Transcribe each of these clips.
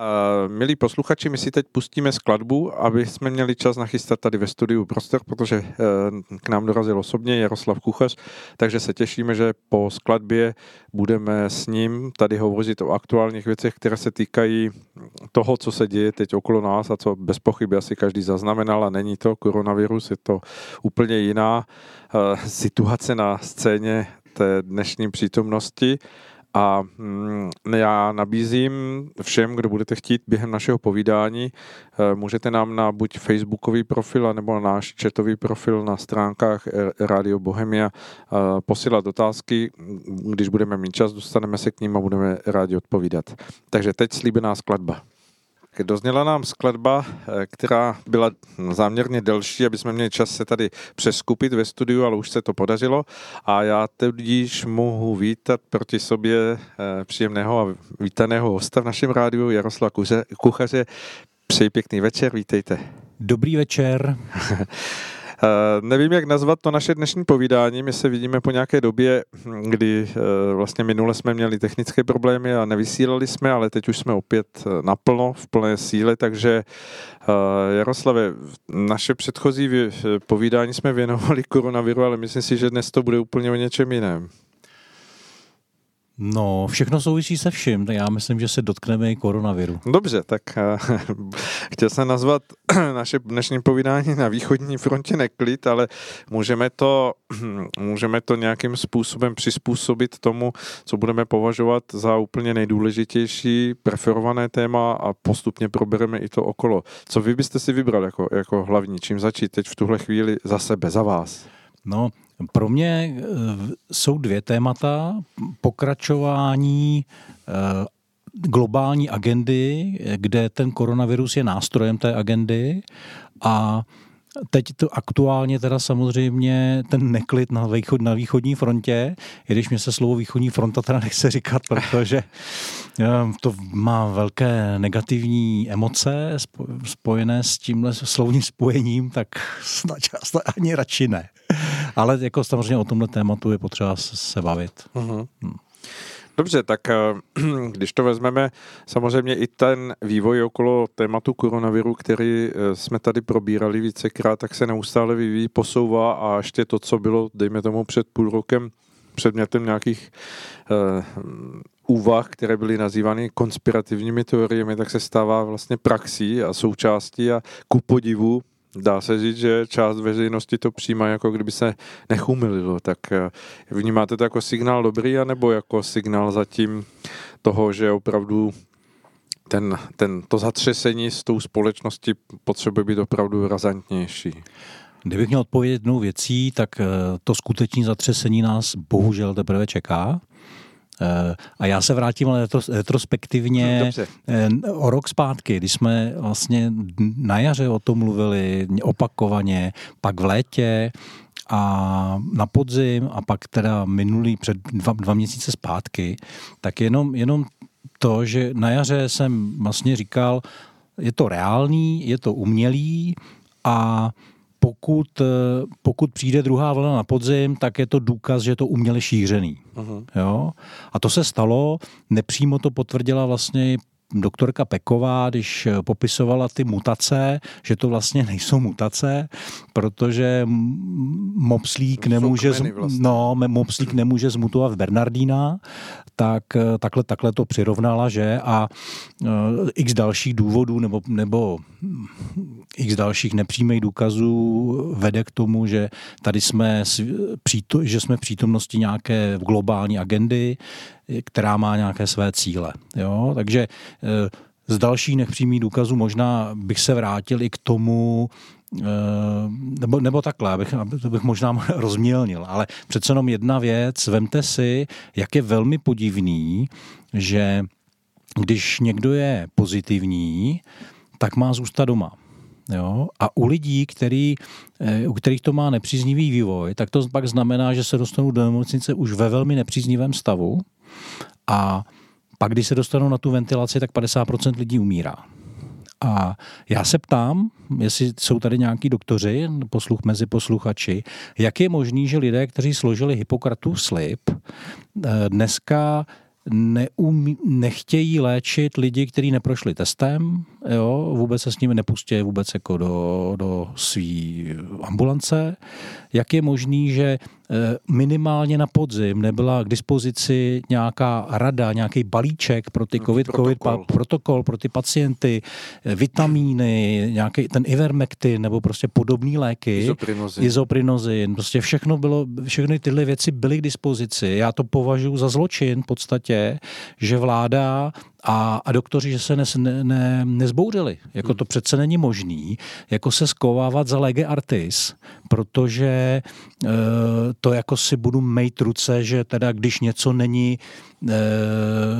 Uh, milí posluchači, my si teď pustíme skladbu, aby jsme měli čas nachystat tady ve studiu prostor, protože uh, k nám dorazil osobně Jaroslav Kuchař, takže se těšíme, že po skladbě budeme s ním tady hovořit o aktuálních věcech, které se týkají toho, co se děje teď okolo nás a co bez pochyby asi každý zaznamenal a není to koronavirus, je to úplně jiná uh, situace na scéně té dnešní přítomnosti. A mm, já nabízím všem, kdo budete chtít během našeho povídání, eh, můžete nám na buď facebookový profil, nebo na náš chatový profil na stránkách Radio Bohemia eh, posílat otázky. Když budeme mít čas, dostaneme se k ním a budeme rádi odpovídat. Takže teď slíbená skladba. Dozněla nám skladba, eh, která byla záměrně delší, aby jsme měli čas se tady přeskupit ve studiu, ale už se to podařilo. A já tudíž mohu vítat proti sobě eh, příjemného a vítaného hosta v našem rádiu, Jaroslava Kuchaře. Přeji pěkný večer, vítejte. Dobrý večer. Uh, nevím, jak nazvat to naše dnešní povídání. My se vidíme po nějaké době, kdy uh, vlastně minule jsme měli technické problémy a nevysílali jsme, ale teď už jsme opět eh, naplno, v plné síle, takže Jaroslave, naše předchozí povídání jsme věnovali koronaviru, ale myslím si, že dnes to bude úplně o něčem jiném. No, všechno souvisí se vším, tak já myslím, že se dotkneme i koronaviru. Dobře, tak uh, chtěl jsem nazvat naše dnešní povídání na východní frontě neklid, ale můžeme to, můžeme to nějakým způsobem přizpůsobit tomu, co budeme považovat za úplně nejdůležitější preferované téma a postupně probereme i to okolo. Co vy byste si vybral jako, jako hlavní, čím začít teď v tuhle chvíli za sebe, za vás? No, pro mě eh, jsou dvě témata. Pokračování eh, globální agendy, kde ten koronavirus je nástrojem té agendy a Teď to aktuálně teda samozřejmě ten neklid na, východ, na východní frontě, i když mě se slovo východní fronta teda nechce říkat, protože eh, to má velké negativní emoce spojené s tímhle slovním spojením, tak snad ani radši ne. Ale jako samozřejmě o tomhle tématu je potřeba se bavit. Uh-huh. Hmm. Dobře, tak eh, když to vezmeme, samozřejmě i ten vývoj okolo tématu koronaviru, který eh, jsme tady probírali vícekrát, tak se neustále vyvíjí, posouvá a ještě to, co bylo, dejme tomu, před půl rokem předmětem nějakých uh, úvah, které byly nazývány konspirativními teoriemi, tak se stává vlastně praxí a součástí a ku podivu Dá se říct, že část veřejnosti to přijímá, jako kdyby se nechumililo. Tak eh, vnímáte to jako signál dobrý, anebo jako signál zatím toho, že opravdu ten, ten, to zatřesení s tou společností potřebuje být opravdu razantnější? Kdybych měl odpovědět jednou věcí, tak eh, to skutečné zatřesení nás bohužel teprve čeká. Eh, a já se vrátím ale retrospektivně Dobře. Eh, o rok zpátky, když jsme vlastně na jaře o tom mluvili opakovaně, pak v létě a na podzim a pak teda minulý před dva, dva měsíce zpátky, tak jenom, jenom to, že na jaře jsem vlastně říkal, je to reálný, je to umělý a pokud, eh, pokud přijde druhá vlna na podzim, tak je to důkaz, že to uměle šířený. Uh-huh. Jo? A to se stalo, nepřímo to potvrdila vlastně doktorka Peková, když popisovala ty mutace, že to vlastně nejsou mutace, protože mopslík nemůže, vlastně. no, mopslík nemůže zmutovat v Bernardína, tak takhle, takhle to přirovnala, že a uh, x dalších důvodů nebo, nebo x dalších nepřímých důkazů vede k tomu, že tady jsme, že jsme v přítomnosti nějaké globální agendy, která má nějaké své cíle. Jo? Takže eh, z dalších nepřímých důkazů možná bych se vrátil i k tomu, eh, nebo, nebo takhle, abych, to bych možná rozmělnil, ale přece jenom jedna věc, vemte si, jak je velmi podivný, že když někdo je pozitivní, tak má zůstat doma. Jo? A u lidí, který, eh, u kterých to má nepříznivý vývoj, tak to pak znamená, že se dostanou do nemocnice už ve velmi nepříznivém stavu a pak, když se dostanou na tu ventilaci, tak 50% lidí umírá. A já se ptám, jestli jsou tady nějaký doktoři, posluch mezi posluchači, jak je možný, že lidé, kteří složili Hippokratův slib, eh, dneska neumí, nechtějí léčit lidi, kteří neprošli testem, jo, vůbec se s nimi nepustí vůbec jako do, do svý ambulance. Jak je možný, že Eh, minimálně na podzim nebyla k dispozici nějaká rada, nějaký balíček pro ty COVID, protokol. COVID protokol pro ty pacienty, eh, vitamíny, nějaký ten ivermectin nebo prostě podobné léky. Izoprinozin. Izoprinozin. Prostě všechno bylo, všechny tyhle věci byly k dispozici. Já to považuji za zločin v podstatě, že vláda a, a doktoři, že se ne, ne, nezbouřili. Jako to přece není možný, jako se skovávat za lege artis, protože e, to jako si budu mejt ruce, že teda když něco není, e,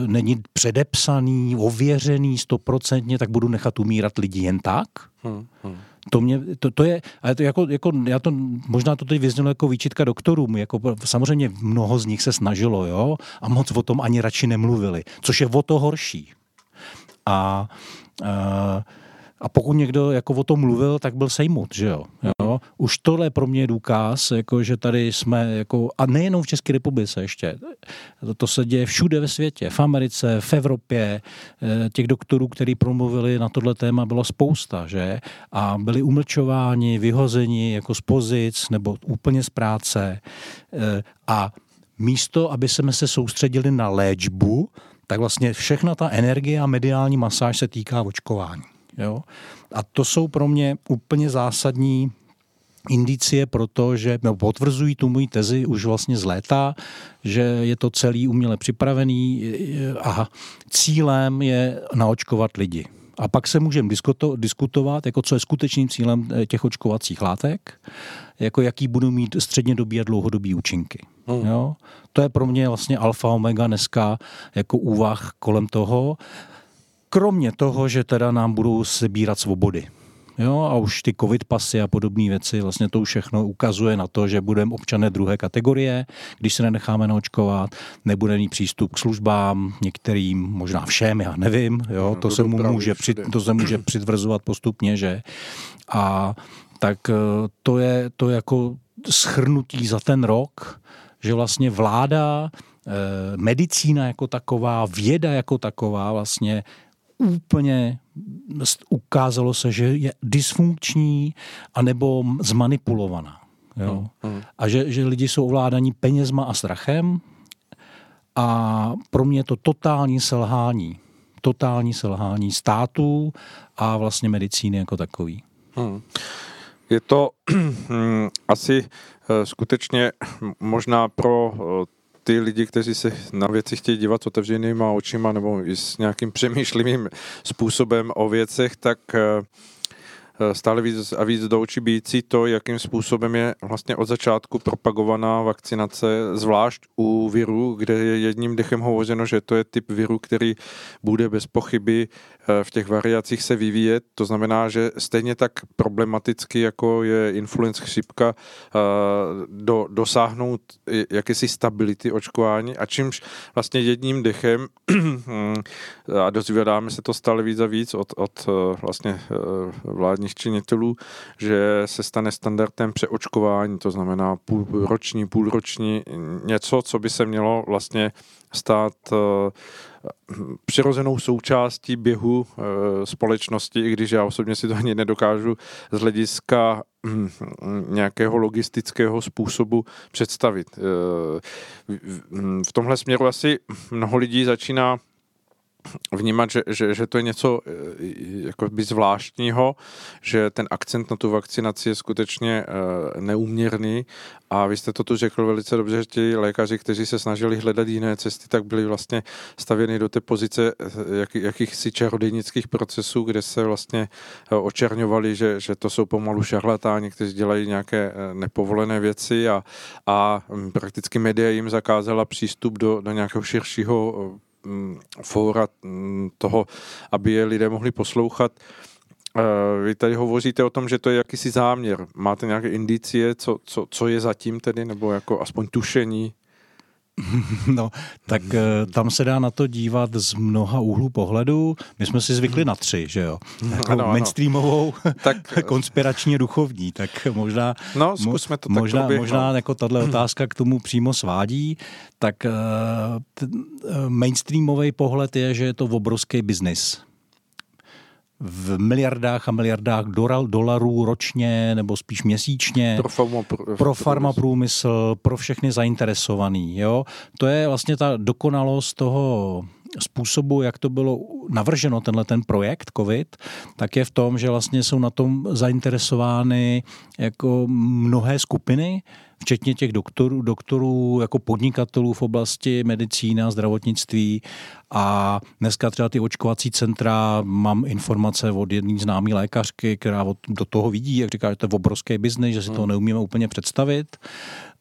není předepsaný, ověřený stoprocentně, tak budu nechat umírat lidi jen tak. Hmm, hmm. To, mě, to, to je, ale to jako, jako, já to, možná to teď vyznělo jako výčitka doktorům, jako samozřejmě mnoho z nich se snažilo, jo, a moc o tom ani radši nemluvili, což je o to horší. A, a a pokud někdo jako o tom mluvil, tak byl sejmut, že jo? jo? Už tohle je pro mě důkaz, jako, že tady jsme, jako, a nejenom v České republice ještě, to, to se děje všude ve světě, v Americe, v Evropě, eh, těch doktorů, kteří promluvili na tohle téma, bylo spousta, že? A byli umlčováni, vyhozeni jako z pozic nebo úplně z práce. Eh, a místo, aby jsme se soustředili na léčbu, tak vlastně všechna ta energie a mediální masáž se týká očkování. Jo? A to jsou pro mě úplně zásadní indicie pro to, že no, potvrzují tu můj tezi už vlastně z léta, že je to celý uměle připravený a cílem je naočkovat lidi. A pak se můžeme diskutovat, jako co je skutečným cílem eh, těch očkovacích látek, jako jaký budou mít střednědobí a dlouhodobý účinky. Hmm. Jo? To je pro mě vlastně alfa omega dneska jako úvah kolem toho. Kromě toho, že teda nám budou sebírat svobody. Jo, a už ty covid pasy a podobné věci, vlastně to už všechno ukazuje na to, že budeme občané druhé kategorie, když se nenecháme naočkovat, nebude mít přístup k službám, některým, možná všem, já nevím, jo, to, se mu může, při, to se může přitvrzovat postupně, že. A tak eh, to je to jako schrnutí za ten rok, že vlastně vláda, eh, medicína jako taková, věda jako taková vlastně úplně ukázalo se, že je dysfunkční anebo zmanipulovaná. Jo? Hmm, hmm. A že, že lidi jsou ovládaní penězma a strachem a pro mě je to totální selhání. Totální selhání států a vlastně medicíny jako takový. Hmm. Je to hm, asi eh, skutečně možná pro eh, ty lidi, kteří se na věci chtějí dívat s otevřenýma očima nebo i s nějakým přemýšlivým způsobem o věcech, tak eh, stále víc a víc do očí bíjící to, jakým způsobem je vlastně od začátku propagovaná vakcinace, zvlášť u viru, kde je jedním dechem hovořeno, že to je typ viru, který bude bez pochyby eh, v těch variacích se vyvíjet. To znamená, že stejně tak problematicky, jako je influence chřipka, eh, do, dosáhnout jakési stability očkování a čímž vlastně jedním dechem a dozvědáme se to stále víc a víc od, od vlastně vládních vládních činitelů, že se stane standardem přeočkování, to znamená půlroční, půlroční, něco, co by se mělo vlastně stát eh, přirozenou součástí běhu eh, společnosti, i když já osobně si to ani nedokážu z hlediska hm, nějakého logistického způsobu představit. Eh, v tomhle směru asi mnoho lidí začíná vnímat, že, že, že to je něco eh, jako by zvláštního, že ten akcent na tu vakcinaci je skutečně uh, neúměrný. A vy jste to tu řekl velice dobře, že ti lékaři, kteří se snažili hledat jiné cesty, tak byli vlastně stavěni do té pozice eh, jak, jakýchsi čarodejnických procesů, kde se vlastně očerňovali, že, že to jsou pomalu šarlatáni, kteří dělají nějaké nepovolené věci. A, a prakticky média jim zakázala přístup do, do nějakého širšího fóra mm, toho, aby je lidé mohli poslouchat. Eh, vy tady hovoříte o tom, že to je jakýsi záměr. Máte nějaké indicie, co, co, co je zatím tedy, nebo jako aspoň tušení? No, tak eh, tam se dá na to dívat z mnoha úhlů pohledu. My jsme si zvykli na tři, že jo? Jako ano, mainstreamovou, tak, konspiračně duchovní, tak možná, no, zkusme to možná, tak možná jako tahle otázka k tomu přímo svádí, tak uh, mainstreamový pohled je, že je to obrovský biznis v miliardách a miliardách dolarů ročně nebo spíš měsíčně pro, farma, pro, pro farma průmysl, pro všechny zainteresovaný. Jo? To je vlastně ta dokonalost toho způsobu, jak to bylo navrženo, tenhle ten projekt COVID, tak je v tom, že vlastně jsou na tom zainteresovány jako mnohé skupiny, včetně těch doktorů, doktorů jako podnikatelů v oblasti medicíny a zdravotnictví. A dneska třeba ty očkovací centra, mám informace od jedné známé lékařky, která do toho vidí, jak říká, že to je obrovský biznis, že si to hmm. neumíme úplně představit.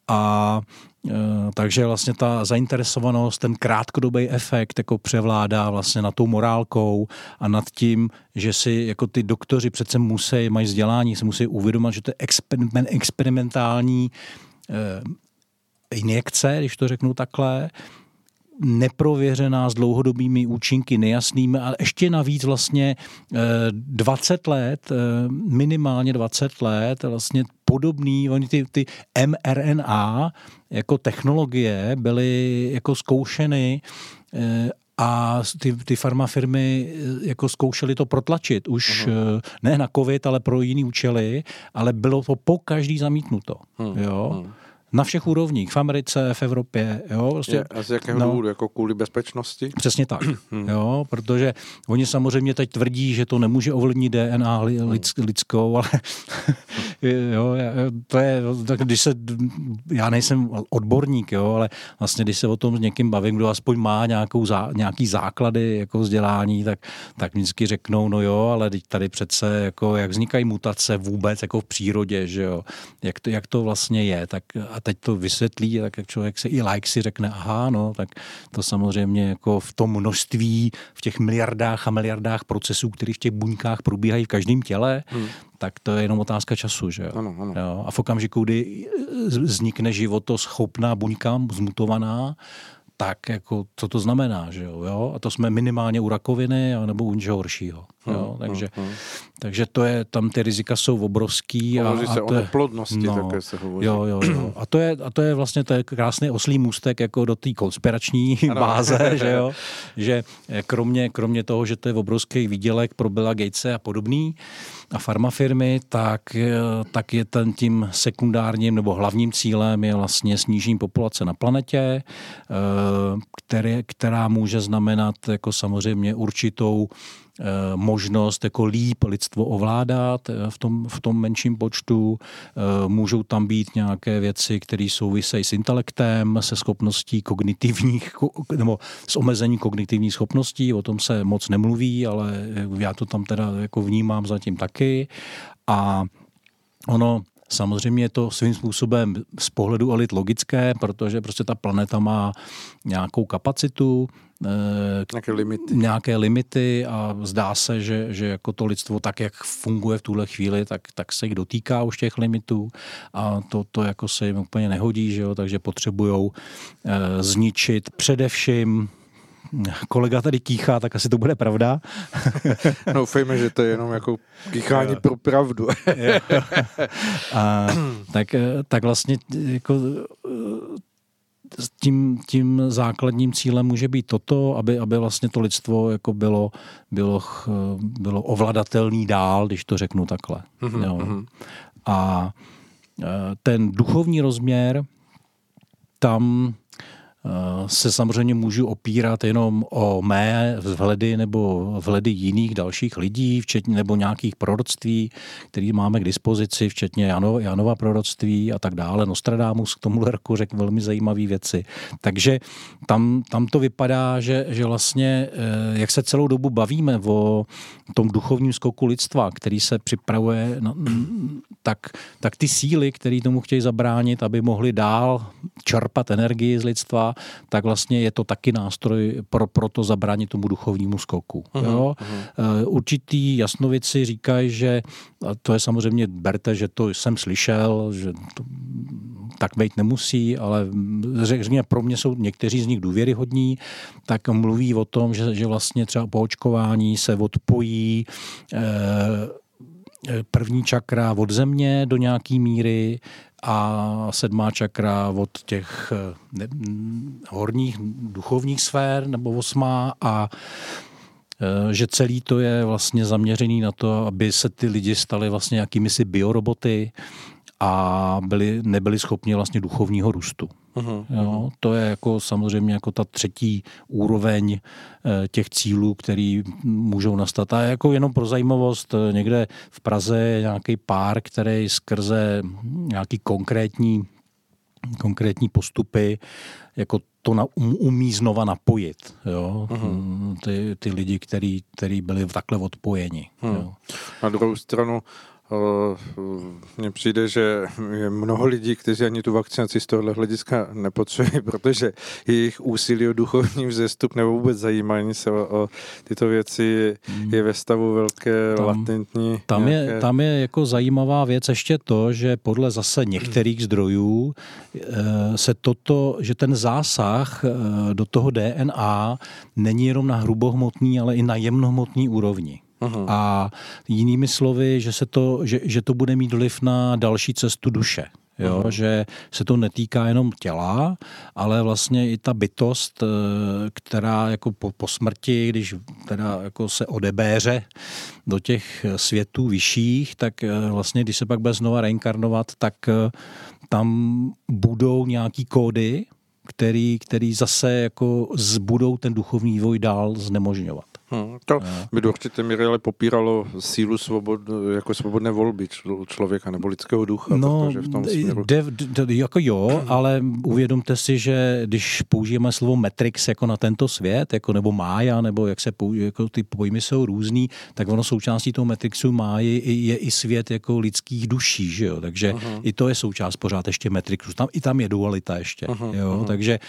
A e, takže vlastně ta zainteresovanost, ten krátkodobý efekt jako převládá vlastně nad tou morálkou a nad tím, že si jako ty doktoři přece musí, mají vzdělání, se musí uvědomit, že to je experiment, experimentální Eh, injekce, když to řeknu takhle, neprověřená s dlouhodobými účinky, nejasnými, ale ještě navíc vlastně 20 eh, let, eh, minimálně 20 let, vlastně podobný, oni ty, ty mRNA jako technologie byly jako zkoušeny a ty, ty farmafirmy jako zkoušely to protlačit už uh-huh. ne na covid, ale pro jiný účely, ale bylo to po každý zamítnuto. Uh-huh. Jo? Uh-huh na všech úrovních, v Americe, v Evropě. Jo, prostě, je, a z jakého no, důvodu? Jako kvůli bezpečnosti? Přesně tak. Hmm. jo, protože oni samozřejmě teď tvrdí, že to nemůže ovlivnit DNA lidsk, lidskou, ale jo, to je, tak když se, já nejsem odborník, jo, ale vlastně když se o tom s někým bavím, kdo aspoň má nějakou zá, nějaký základy jako vzdělání, tak, tak vždycky řeknou, no jo, ale teď tady přece, jako, jak vznikají mutace vůbec jako v přírodě, že jo, jak to, jak to vlastně je, tak a teď to vysvětlí, tak jak člověk se i like si řekne, aha, no, tak to samozřejmě jako v tom množství, v těch miliardách a miliardách procesů, které v těch buňkách probíhají v každém těle, hmm. tak to je jenom otázka času, že jo? Ano, ano. jo? A v okamžiku, kdy vznikne životoschopná buňka, zmutovaná, tak jako, co to znamená, že jo, jo? A to jsme minimálně u rakoviny nebo u něčeho horšího. Jo? Hmm, takže, hmm, hmm. takže to je, tam ty rizika jsou obrovský. Hovoří a, se a to o neplodnosti, no, také se hovoří. Jo, jo, jo. A to je, a to je vlastně to je krásný oslý můstek jako do té konspirační ano. báze, že jo, že kromě, kromě toho, že to je obrovský výdělek pro Billa Gatese a podobný, a farmafirmy, tak, tak je ten tím sekundárním nebo hlavním cílem je vlastně snížení populace na planetě, eh, které, která může znamenat jako samozřejmě určitou Eh, možnost jako líp lidstvo ovládat eh, v tom, v tom menším počtu. Eh, můžou tam být nějaké věci, které souvisejí s intelektem, se schopností kognitivních, nebo s omezení kognitivních schopností, o tom se moc nemluví, ale já to tam teda jako vnímám zatím taky. A ono Samozřejmě je to svým způsobem z pohledu elit logické, protože prostě ta planeta má nějakou kapacitu, Eh, nějaké limity. nějaké limity a zdá se, že, že jako to lidstvo tak, jak funguje v tuhle chvíli, tak, tak se jich dotýká už těch limitů a to, to jako se jim úplně nehodí, že jo? takže potřebují e, zničit především kolega tady kýchá, tak asi to bude pravda. No, doufejme, že to je jenom jako kýchání pro pravdu. a, tak, eh, tak vlastně jako tím, tím základním cílem může být toto, aby, aby vlastně to lidstvo jako bylo, bylo, bylo ovladatelný dál, když to řeknu takhle. Mm-hmm. Jo. Mhm. A e, ten duchovní rozměr, tam se samozřejmě můžu opírat jenom o mé vhledy nebo vhledy jiných dalších lidí, včetně nebo nějakých proroctví, které máme k dispozici, včetně Janova, Janova proroctví a tak dále. Nostradamus k tomu roku řekl velmi zajímavé věci. Takže tam, tam to vypadá, že, že vlastně, eh, jak se celou dobu bavíme o tom duchovním skoku lidstva, který se připravuje, no, tak, tak ty síly, které tomu chtějí zabránit, aby mohli dál čerpat energii z lidstva, tak vlastně je to taky nástroj pro, pro to zabránit tomu duchovnímu skoku. Uh-huh, jo? Uh-huh. Určitý jasnovici říkají, že to je samozřejmě, berte, že to jsem slyšel, že to, tak být nemusí, ale řekněme, pro mě jsou někteří z nich důvěryhodní, tak mluví o tom, že, že vlastně třeba po očkování se odpojí eh, první čakra od země do nějaký míry a sedmá čakra od těch ne, horních duchovních sfér nebo osmá a Eh, že celý to je vlastně zaměřený na to, aby se ty lidi stali vlastně jakými si bioroboty a byli, nebyli schopni vlastně duchovního růstu. Uh-huh. Jo, to je jako samozřejmě jako ta třetí úroveň eh, těch cílů, který můžou nastat. A jako jenom pro zajímavost, eh, někde v Praze je nějaký pár, který skrze nějaký konkrétní konkrétní postupy, jako to na, um, umí znova napojit, jo? Uh-huh. Ty, ty lidi, který, který byli takhle odpojeni. Uh-huh. Jo? Na druhou stranu, mně přijde, že je mnoho lidí, kteří ani tu vakcinaci z tohohle hlediska nepotřebují, protože jejich úsilí o duchovní vzestup nebo vůbec zajímání se o, o tyto věci hmm. je ve stavu velké tam, latentní. Tam, nějaké... je, tam je jako zajímavá věc ještě to, že podle zase některých zdrojů eh, se toto, že ten zásah eh, do toho DNA není jenom na hrubohmotný, ale i na jemnohmotný úrovni. Aha. A jinými slovy, že, se to, že, že to bude mít vliv na další cestu duše. Jo, že se to netýká jenom těla, ale vlastně i ta bytost, eh, která jako po, po smrti, když teda jako se odebéře do těch světů vyšších, tak eh, vlastně, když se pak bude znova reinkarnovat, tak eh, tam budou nějaký kódy, který, který zase jako zbudou ten duchovní vývoj dál znemožňovat. Hmm, to by do určité míry ale popíralo sílu svobod, jako svobodné volby člověka nebo lidského ducha. No, v tom směru... de, de, jako jo, ale uvědomte si, že když použijeme slovo Matrix jako na tento svět, jako nebo Mája, nebo jak se použije, jako ty pojmy jsou různý, tak ono součástí toho Matrixu Máji je i svět jako lidských duší, že jo? takže uh-huh. i to je součást pořád ještě Matrixu. Tam, I tam je dualita ještě. Uh-huh, jo? Uh-huh. Takže,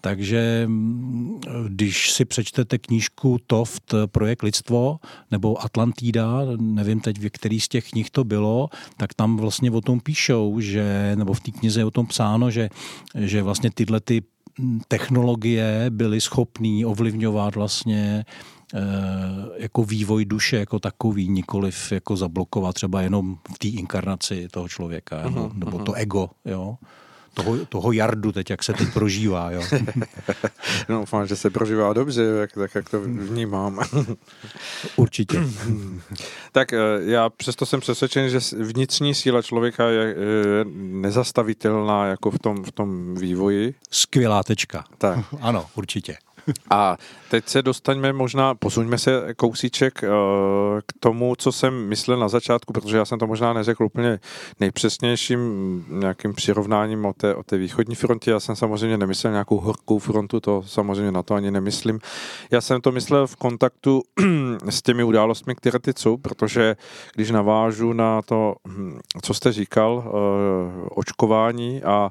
takže mm, když si přečtete knížku Toft, projekt Lidstvo nebo Atlantida, nevím teď, v který z těch knih to bylo, tak tam vlastně o tom píšou, že, nebo v té knize je o tom psáno, že, že vlastně tyhle ty technologie byly schopné ovlivňovat vlastně eh, jako vývoj duše jako takový, nikoliv jako zablokovat třeba jenom v té inkarnaci toho člověka, uh-huh, nebo uh-huh. to ego, jo toho, toho jardu teď, jak se teď prožívá. Jo? no, doufám, že se prožívá dobře, jak, tak jak to vnímám. Určitě. tak eh, já přesto jsem přesvědčen, že vnitřní síla člověka je nezastavitelná jako v tom, v tom vývoji. Skvělá tečka. Tak. ano, určitě. A teď se dostaňme možná, posuňme se kousíček eh, k tomu, co jsem myslel na začátku, protože já jsem to možná neřekl úplně nejpřesnějším nějakým přirovnáním o té, o té východní frontě. Já jsem samozřejmě nemyslel nějakou horkou frontu, to samozřejmě na to ani nemyslím. Já jsem to myslel v kontaktu s těmi událostmi, které ty jsou, protože když navážu na to, hm, co jste říkal, eh, očkování a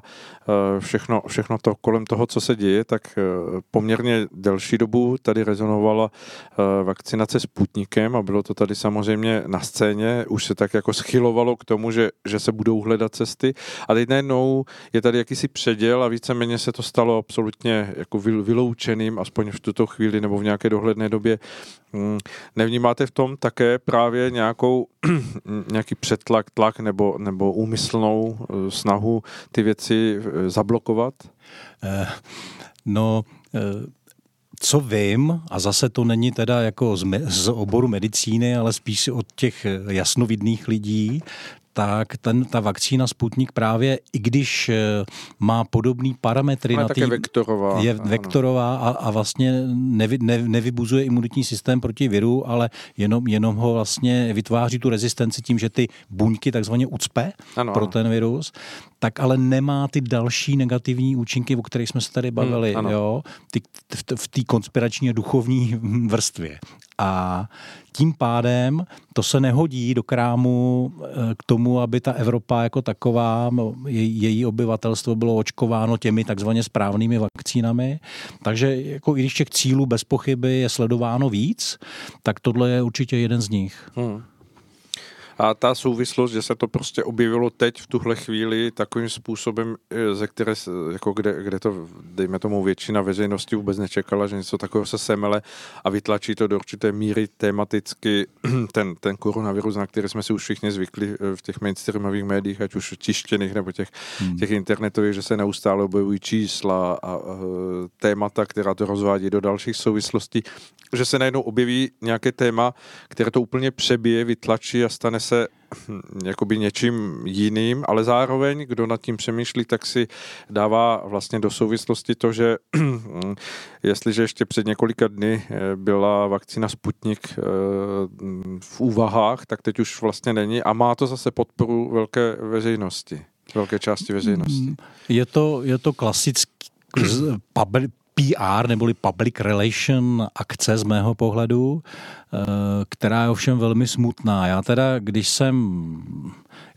všechno, všechno to kolem toho, co se děje, tak poměrně delší dobu tady rezonovala eh, vakcinace Sputnikem a bylo to tady samozřejmě na scéně. Už se tak jako schylovalo k tomu, že, že se budou hledat cesty. A teď najednou je tady jakýsi předěl a víceméně se to stalo absolutně jako vyloučeným, aspoň v tuto chvíli nebo v nějaké dohledné době. Hmm, nevnímáte v tom také právě nějakou, nějaký přetlak, tlak nebo, nebo úmyslnou eh, snahu ty věci eh, zablokovat? No, co vím, a zase to není teda jako z, me, z oboru medicíny, ale spíš od těch jasnovidných lidí, tak ten, ta vakcína Sputnik právě, i když eh, má podobný parametry, je na tý, vektorová. je vektorová a, a vlastně nevy, ne, nevybuzuje imunitní systém proti viru, ale jenom, jenom ho vlastně vytváří tu rezistenci tím, že ty buňky takzvaně ucpe ano, pro ten virus, tak ale nemá ty další negativní účinky, o kterých jsme se tady bavili, hmm, jo, ty, v, v té konspirační a duchovní vrstvě. A tím pádem to se nehodí do krámu eh, k tomu, aby ta Evropa jako taková, její obyvatelstvo bylo očkováno těmi takzvaně správnými vakcínami. Takže jako i když těch cílů bez pochyby je sledováno víc, tak tohle je určitě jeden z nich. Hmm. A ta souvislost, že se to prostě objevilo teď v tuhle chvíli takovým způsobem, eh, ze které, jako kde, kde to, dejme tomu, většina veřejnosti vůbec nečekala, že něco takového se semele a vytlačí to do určité míry tematicky ten, ten koronavirus, na který jsme si už všichni zvykli eh, v těch mainstreamových médiích, ať už tištěných nebo těch, hmm. těch internetových, že se neustále objevují čísla a, a témata, která to rozvádí do dalších souvislostí, že se najednou objeví nějaké téma, které to úplně přebije, vytlačí a stane se hm, jakoby něčím jiným, ale zároveň, kdo nad tím přemýšlí, tak si dává vlastně do souvislosti to, že jestliže ještě před několika dny eh, byla vakcína Sputnik eh, v úvahách, tak teď už vlastně není a má to zase podporu velké veřejnosti, velké části veřejnosti. Je to, je to klasický PR neboli public relation akce z mého pohledu, eh, která je ovšem velmi smutná. Já teda, když jsem,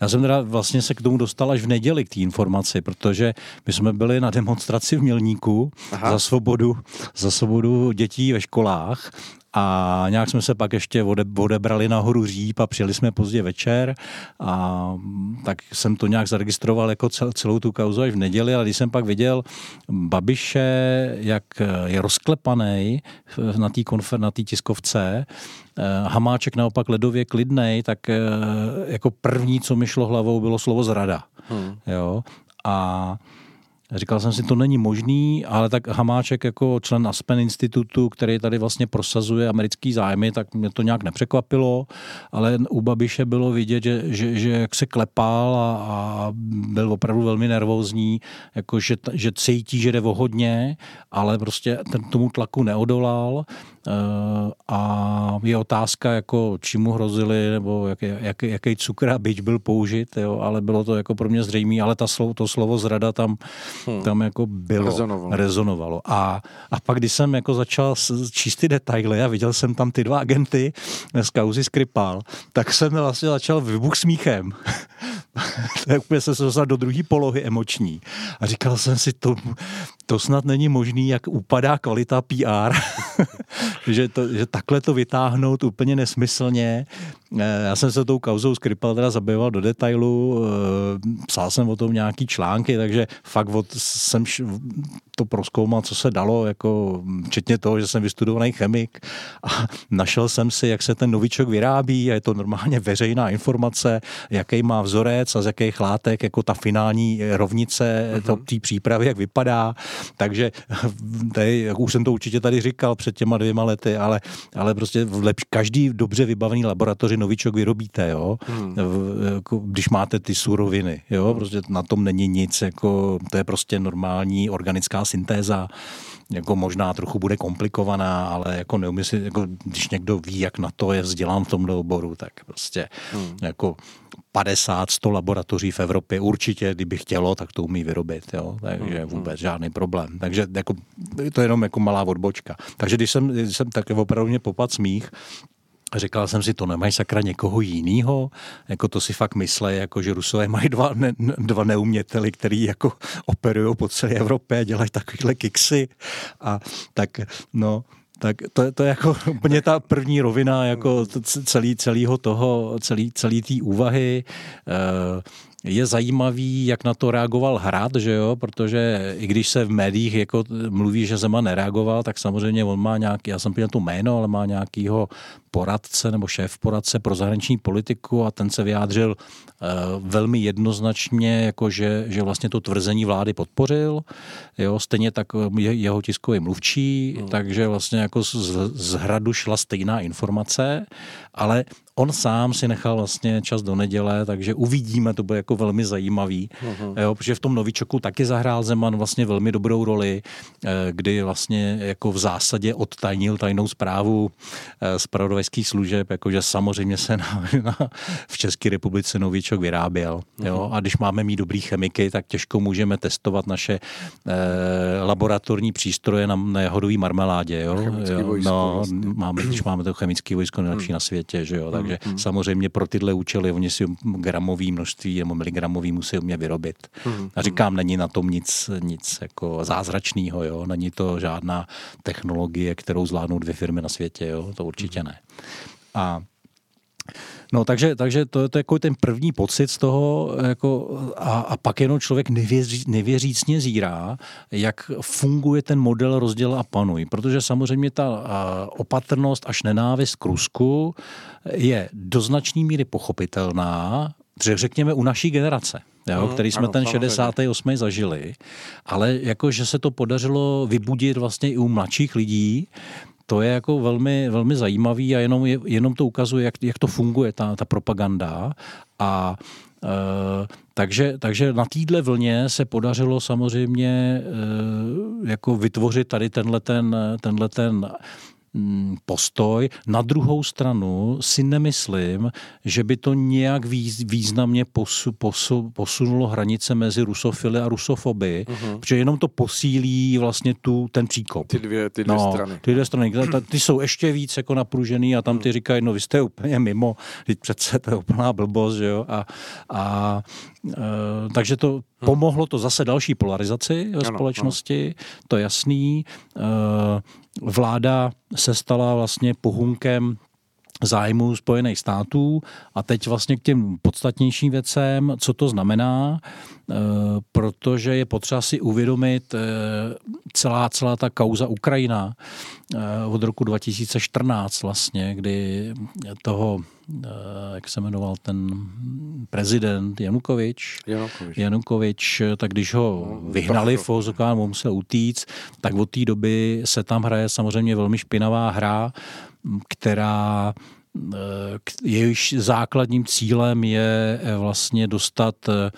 já jsem teda vlastně se k tomu dostal až v neděli k té informaci, protože my jsme byli na demonstraci v Mělníku Aha. za svobodu, za svobodu dětí ve školách a nějak jsme se pak ještě ode, odebrali nahoru Říp a přijeli jsme pozdě večer a tak jsem to nějak zaregistroval jako cel, celou tu kauzu až v neděli, ale když jsem pak viděl Babiše, jak je rozklepaný na té konfer, na tiskovce, eh, Hamáček naopak ledově klidnej, tak eh, jako první, co mi šlo hlavou, bylo slovo zrada. Hmm. Jo? A Říkal jsem si, to není možný, ale tak Hamáček jako člen Aspen institutu, který tady vlastně prosazuje americký zájmy, tak mě to nějak nepřekvapilo, ale u Babiše bylo vidět, že, že, že jak se klepal a, a byl opravdu velmi nervózní, jako že, že cítí, že jde o hodně, ale prostě ten tomu tlaku neodolal a je otázka, jako čemu hrozili, nebo jak, jak, jaký cukr a byč byl použit, jo, ale bylo to jako pro mě zřejmé, ale ta slovo, to slovo zrada tam, hmm. tam jako bylo, rezonovalo. rezonovalo. A, a pak, když jsem jako začal číst ty detaily a viděl jsem tam ty dva agenty z kauzy Skripal, tak jsem vlastně začal vybuch smíchem. tak úplně jsem se dostal do druhé polohy emoční. A říkal jsem si, to, to snad není možný, jak upadá kvalita PR, že, to, že takhle to vytáhnout úplně nesmyslně. Eh, já jsem se tou kauzou Skripal teda zabýval do detailu, eh, psal jsem o tom nějaký články, takže fakt od, jsem to proskoumal, co se dalo, jako včetně toho, že jsem vystudovaný chemik a našel jsem si, jak se ten novičok vyrábí a je to normálně veřejná informace, jaký má vzorec a z jakých látek, jako ta finální rovnice uh-huh. té přípravy, jak vypadá. Takže tady, jak už jsem to určitě tady říkal před těma dvěma lety, ale, ale prostě v lepš, každý dobře vybavený laboratoři novičok vyrobíte, jo? Hmm. Jako, když máte ty suroviny, jo? Prostě na tom není nic, jako, to je prostě normální organická syntéza jako možná trochu bude komplikovaná, ale jako neumí si, jako když někdo ví, jak na to je vzdělán v tomhle oboru, tak prostě hmm. jako 50-100 laboratoří v Evropě určitě, kdyby chtělo, tak to umí vyrobit, jo? takže hmm. vůbec žádný problém. Takže jako, to je jenom jako malá odbočka. Takže když jsem, když jsem tak opravdu mě popad smích, Říkal jsem si, to nemají sakra někoho jiného, jako to si fakt myslí, jako že Rusové mají dva, ne, dva neuměteli, který jako operují po celé Evropě a dělají takovýhle kiksy a tak no, tak to, to je jako úplně ta první rovina jako celý, celýho toho, celý, celý té úvahy. Uh, je zajímavý, jak na to reagoval Hrad, že jo, protože i když se v médiích jako mluví, že Zeman nereagoval, tak samozřejmě on má nějaký, já jsem pěl to jméno, ale má nějakýho poradce nebo šéf poradce pro zahraniční politiku a ten se vyjádřil uh, velmi jednoznačně, jako že, že vlastně to tvrzení vlády podpořil, jo, stejně tak eh, je, jeho tiskový mluvčí, hmm. takže vlastně jako z, z hradu šla stejná informace, ale on sám si nechal vlastně čas do neděle, takže uvidíme, to bude jako velmi zajímavý, uh-huh. jo, protože v tom novičoku taky zahrál Zeman vlastně velmi dobrou roli, eh, kdy vlastně jako v zásadě odtajnil tajnou zprávu z spravodajských služeb, jakože samozřejmě se na, na, v České republice novičok vyráběl. Jo? Mhm. A když máme mít dobrý chemiky, tak těžko můžeme testovat naše eh, laboratorní přístroje na, na jahodový marmeládě. Jo? jo? Vojsko, no, vlastně. máme, když máme to chemické vojsko nejlepší hmm. na světě. Že jo? Takže hmm. samozřejmě pro tyhle účely oni si gramový množství nebo miligramový musí umět vyrobit. Hmm. A říkám, není na tom nic, nic jako zázračného. Jo? Není to žádná technologie, kterou zvládnou dvě firmy na světě. Jo? To určitě ne. A No takže, takže to, to je jako ten první pocit z toho jako, a, a pak jenom člověk nevěří, nevěřícně zírá, jak funguje ten model rozděl a panuj. Protože samozřejmě ta opatrnost až nenávist k Rusku je do značné míry pochopitelná, řekněme u naší generace jo, mm, který jsme ano, ten 68. zažili, ale jako, že se to podařilo vybudit vlastně i u mladších lidí, to je jako velmi, velmi zajímavý a jenom, jenom to ukazuje, jak, jak to funguje, ta, ta propaganda. A e, takže, takže na téhle vlně se podařilo samozřejmě e, jako vytvořit tady tenhle ten, tenhle ten postoj. Na druhou stranu si nemyslím, že by to nějak významně posu, posu, posunulo hranice mezi rusofily a rusofoby, uh-huh. protože jenom to posílí vlastně tu, ten příkop. Ty dvě, ty dvě no, strany. Ty dvě strany. Ty jsou ještě víc jako napružený a tam ty říkají, no vy jste úplně mimo, teď přece to je úplná blbost, že jo? A, a e, takže to hmm. pomohlo to zase další polarizaci ve společnosti, ano. to je jasný. E, vláda se stala vlastně pohunkem zájmu Spojených států a teď vlastně k těm podstatnějším věcem, co to znamená, e, protože je potřeba si uvědomit e, celá, celá ta kauza Ukrajina e, od roku 2014 vlastně, kdy toho jak se jmenoval ten prezident Janukovič, Janukovič, Janukovič tak když ho no, vyhnali v Ozokán, musel utíct, tak od té doby se tam hraje samozřejmě velmi špinavá hra, která eh, jejíž základním cílem je eh, vlastně dostat eh,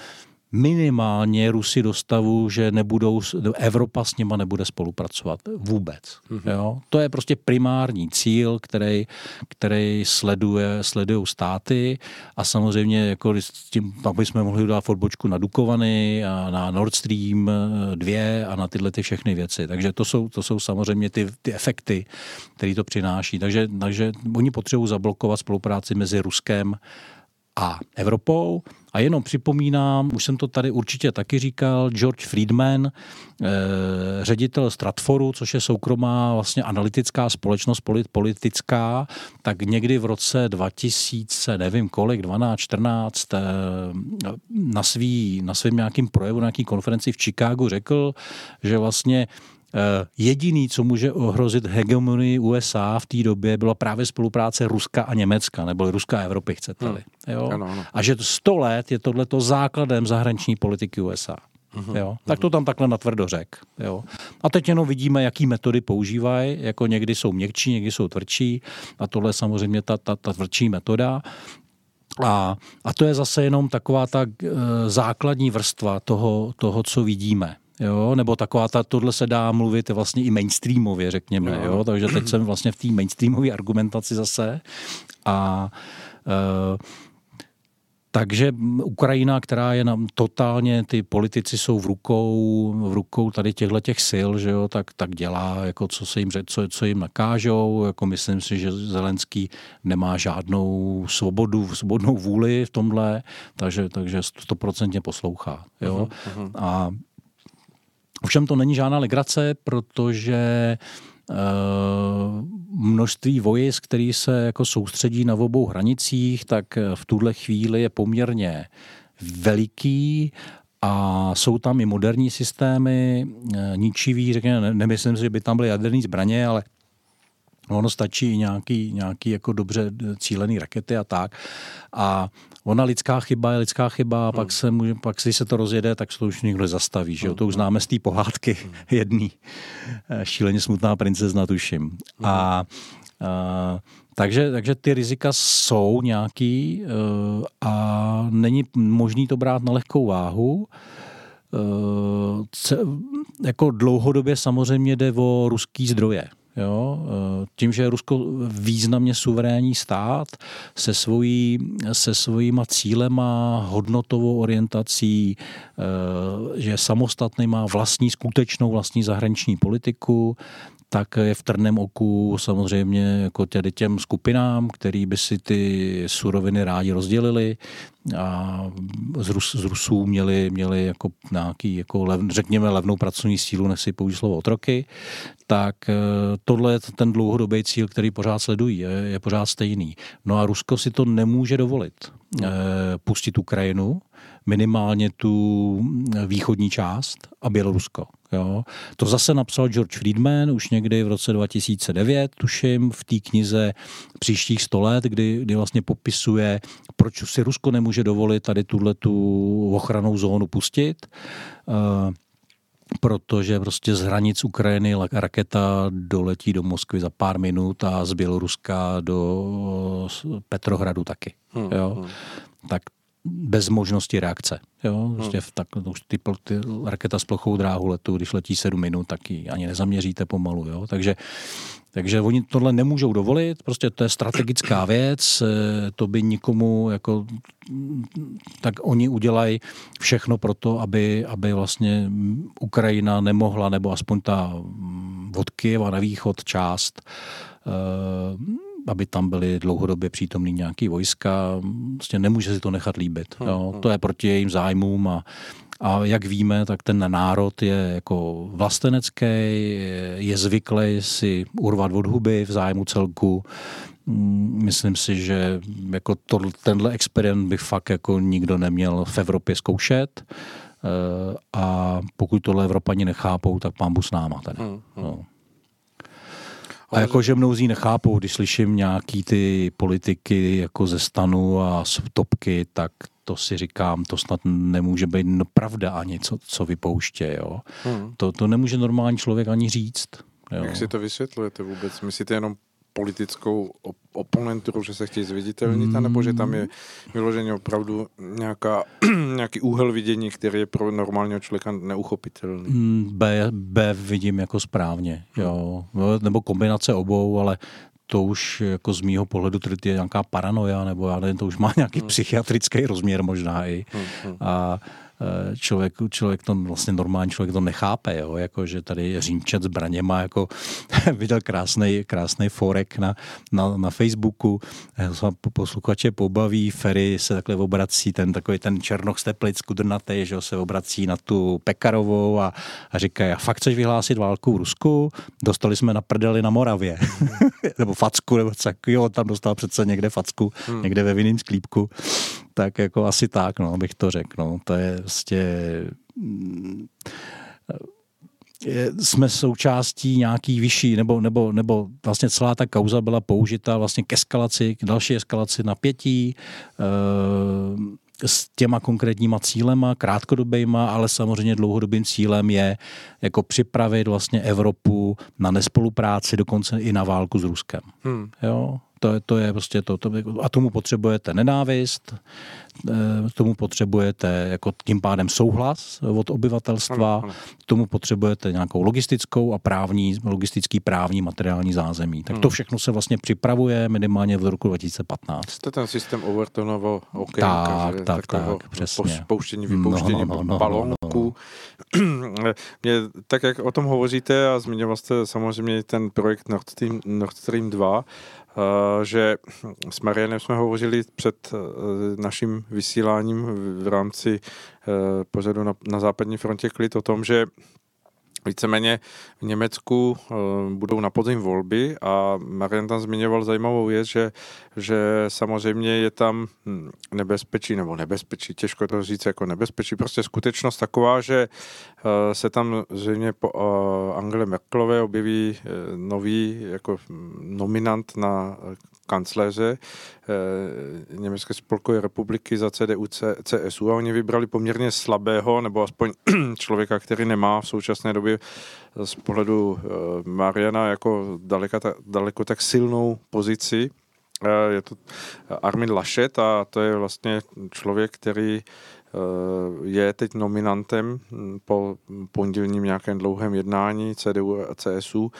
minimálně Rusy do stavu, že nebudou, Evropa s nima nebude spolupracovat vůbec. Mm-hmm. Jo? To je prostě primární cíl, který, který sleduje, sledují státy a samozřejmě jako s tím, pak bychom mohli dát odbočku na Dukovany a na Nord Stream 2 a na tyhle ty všechny věci. Takže to jsou, to jsou samozřejmě ty, ty efekty, které to přináší. Takže, takže oni potřebují zablokovat spolupráci mezi Ruskem a Evropou. A jenom připomínám, už jsem to tady určitě taky říkal, George Friedman, eh, ředitel Stratforu, což je soukromá vlastně analytická společnost politická, tak někdy v roce 2000, nevím kolik, 12, 14, eh, na, svý, na svém nějakým projevu, na nějaký konferenci v Chicagu řekl, že vlastně jediný, co může ohrozit hegemonii USA v té době, byla právě spolupráce Ruska a Německa, nebo Ruska a Evropy, chcete-li. Hmm. Jo? Ano, ano. A že 100 let je tohleto základem zahraniční politiky USA. Uhum, jo? Tak to tam takhle natvrdo řek. Jo? A teď jenom vidíme, jaký metody používají, jako někdy jsou měkčí, někdy jsou tvrdší a tohle je samozřejmě ta, ta, ta tvrdší metoda. A, a to je zase jenom taková ta uh, základní vrstva toho, toho, co vidíme jo, nebo taková ta, tohle se dá mluvit vlastně i mainstreamově, řekněme, jo, jo? takže teď jsem vlastně v té mainstreamové argumentaci zase a uh, takže Ukrajina, která je nám totálně, ty politici jsou v rukou, v rukou tady těchto těch sil, že jo, tak, tak dělá, jako co se jim, co, co jim nakážou, jako myslím si, že Zelenský nemá žádnou svobodu, svobodnou vůli v tomhle, takže, takže stoprocentně poslouchá, jo. Uh-huh, uh-huh. A Ovšem to není žádná legrace, protože eh, množství vojsk, který se jako soustředí na obou hranicích, tak v tuhle chvíli je poměrně veliký a jsou tam i moderní systémy, eh, ničivý, řekněme, nemyslím si, že by tam byly jaderné zbraně, ale ono stačí i nějaký, nějaký jako dobře cílený rakety a tak. A ona lidská chyba je lidská chyba a pak, hmm. se může, pak si se to rozjede, tak se to už někdo zastaví. Že jo? To už známe z té pohádky hmm. jedný. Eh, šíleně smutná princezna, tuším. Hmm. A, a takže, takže ty rizika jsou nějaký eh, a není možný to brát na lehkou váhu. Eh, jako dlouhodobě samozřejmě jde o ruský zdroje. Jo? Eh, tím, že je Rusko významně suverénní stát se, svojí, se svojima cílema, hodnotovou orientací, eh, že samostatný má vlastní, skutečnou vlastní zahraniční politiku, tak je v trnem oku samozřejmě jako těm, těm skupinám, který by si ty suroviny rádi rozdělili a z, Rus, z Rusů měli, měli jako nějaký, jako lev, řekněme, levnou pracovní sílu, než si použít slovo otroky, tak eh, tohle je ten dlouhodobý cíl, který pořád sledují, je, je pořád stejný. No a Rusko si to nemůže dovolit. E, pustit Ukrajinu, minimálně tu východní část a Bělorusko. Jo. To zase napsal George Friedman už někdy v roce 2009, tuším, v té knize Příštích 100 let, kdy, kdy vlastně popisuje, proč si Rusko nemůže dovolit tady tuhle tu ochranou zónu pustit. Uh, protože prostě z hranic Ukrajiny raketa doletí do Moskvy za pár minut a z Běloruska do Petrohradu taky. Hmm, jo? Hmm. Tak bez možnosti reakce. Jo? Hmm. Prostě v tak, už ty, ty raketa s plochou dráhu letu, když letí 7 minut, tak ji ani nezaměříte pomalu. Jo? Takže, takže oni tohle nemůžou dovolit, prostě to je strategická věc, eh, to by nikomu, jako, tak oni udělají všechno pro to, aby, aby vlastně Ukrajina nemohla, nebo aspoň ta od Kyjeva na východ část, uh, aby tam byly dlouhodobě přítomný nějaký vojska. Prostě nemůže si to nechat líbit. Hmm, jo. Hmm. To je proti jejím zájmům a, a jak víme, tak ten národ je jako vlastenecký, je zvyklý si urvat od huby v zájmu celku. Mm, myslím si, že jako to, tenhle experiment by fakt jako nikdo neměl v Evropě zkoušet. Eh, a pokud tohle Evropani nechápou, tak pán s náma tady. Hmm, hmm. No. A jako, že mnozí nechápou, když slyším nějaký ty politiky jako ze stanu a z topky, tak to si říkám, to snad nemůže být no pravda ani, co, co vypouště, jo. Hmm. To, to nemůže normální člověk ani říct. Jo. Jak si to vysvětlujete vůbec? Myslíte jenom politickou oponenturu, že se chtějí zviditelnit, mm. nebo že tam je vyloženě opravdu nějaká, nějaký úhel vidění, který je pro normálního člověka neuchopitelný. Mm, B, B vidím jako správně, jo. Nebo kombinace obou, ale to už jako z mýho pohledu je nějaká paranoja, nebo já nevím, to už má nějaký hmm. psychiatrický rozměr možná i. Hmm, hmm. A člověk, člověk to vlastně normální člověk to nechápe, jo? Jako, že tady Římčet zbraněma jako viděl krásný, krásný forek na, na, na Facebooku, eh, posluchače pobaví, Ferry se takhle obrací, ten takový ten černoch z Teplic, kudrnatý, že se obrací na tu Pekarovou a, a říká, já fakt chceš vyhlásit válku v Rusku? Dostali jsme na prdeli na Moravě. nebo facku, nebo tak, jo, tam dostal přece někde facku, hmm. někde ve vinným sklípku tak jako asi tak, no, bych to řekl. No. To je vlastně je, jsme součástí nějaký vyšší, nebo, nebo, nebo vlastně celá ta kauza byla použita vlastně k eskalaci, k další eskalaci napětí, e, s těma konkrétníma cílema, krátkodobýma, ale samozřejmě dlouhodobým cílem je jako připravit vlastně Evropu na nespolupráci, dokonce i na válku s Ruskem. Hmm. Jo? To, to je prostě to, to. A tomu potřebujete nenávist, eh, tomu potřebujete jako tím pádem souhlas od obyvatelstva, tomu potřebujete nějakou logistickou a právní, logistický právní materiální zázemí. Tak hmm. to všechno se vlastně připravuje minimálně v roku 2015. To je ten systém Overtonovo okénka, tak, tak, tak, přesně. Pouštění, vypouštění no, no, no, balónků. No, no, no. Mě, tak jak o tom hovoříte a zmiňoval jste samozřejmě ten projekt Nord Stream, Nord Stream 2, Eh, že s Marianem jsme hovořili před eh, naším vysíláním v rámci eh, pořadu na, na západní frontě klid o tom, že Víceméně v Německu uh, budou na podzim volby a Marian tam zmiňoval zajímavou věc, že, že samozřejmě je tam hm, nebezpečí, nebo nebezpečí, těžko to říct jako nebezpečí, prostě skutečnost taková, že uh, se tam zřejmě po uh, Angele Merkelové objeví nový jako hm, nominant na kancléře Německé spolkové republiky za CDU CSU a oni vybrali poměrně slabého, nebo aspoň člověka, který nemá v současné době z pohledu eh, Mariana jako daleko, daleko tak silnou pozici. Eh, je to Armin Laschet a to je vlastně člověk, který eh, je teď nominantem hm, po pondělním nějakém dlouhém jednání CDU a CSU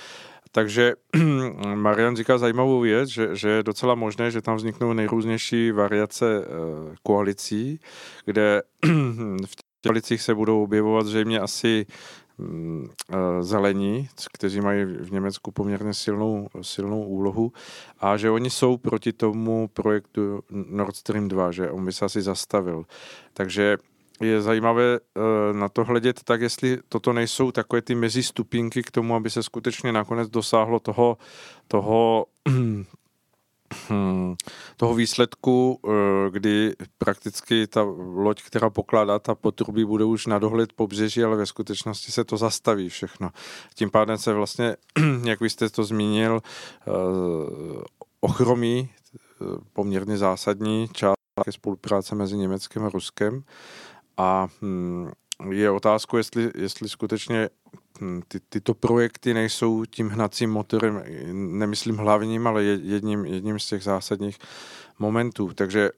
takže Marian říká zajímavou věc, že, že je docela možné, že tam vzniknou nejrůznější variace koalicí, kde v těch koalicích se budou objevovat zřejmě asi mm, zelení, kteří mají v Německu poměrně silnou, silnou úlohu a že oni jsou proti tomu projektu Nord Stream 2, že on by se asi zastavil. Takže je zajímavé na to hledět tak, jestli toto nejsou takové ty mezistupinky k tomu, aby se skutečně nakonec dosáhlo toho, toho toho výsledku, eh, kdy prakticky ta loď, která pokládá ta potrubí, bude už na dohled pobřeží, ale ve skutečnosti se to zastaví všechno. Tím pádem se vlastně, jak vy jste to zmínil, eh, ochromí eh, poměrně zásadní část spolupráce mezi Německem a Ruskem a hm, je otázku, jestli, jestli skutečně hm, ty, tyto projekty nejsou tím hnacím motorem, nemyslím hlavním, ale jedním, jedním z těch zásadních momentů. Takže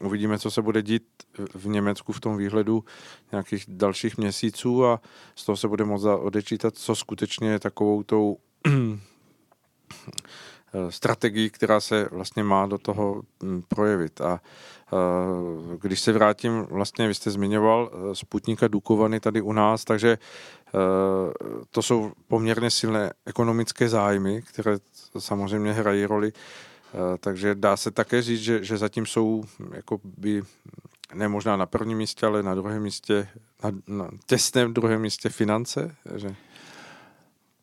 uvidíme, co se bude dít v Německu v tom výhledu nějakých dalších měsíců a z toho se bude moct odečítat, co skutečně je takovou tou strategii, která se vlastně má do toho hm, projevit. A Eh, když se vrátím, vlastně vy jste zmiňoval eh, Sputnika Dukovany tady u nás, takže eh, to jsou poměrně silné ekonomické zájmy, které samozřejmě hrají roli, takže dá se také říct, že, že zatím jsou jako by ne možná na prvním místě, ale na druhém místě, na, na těsném druhém místě finance, že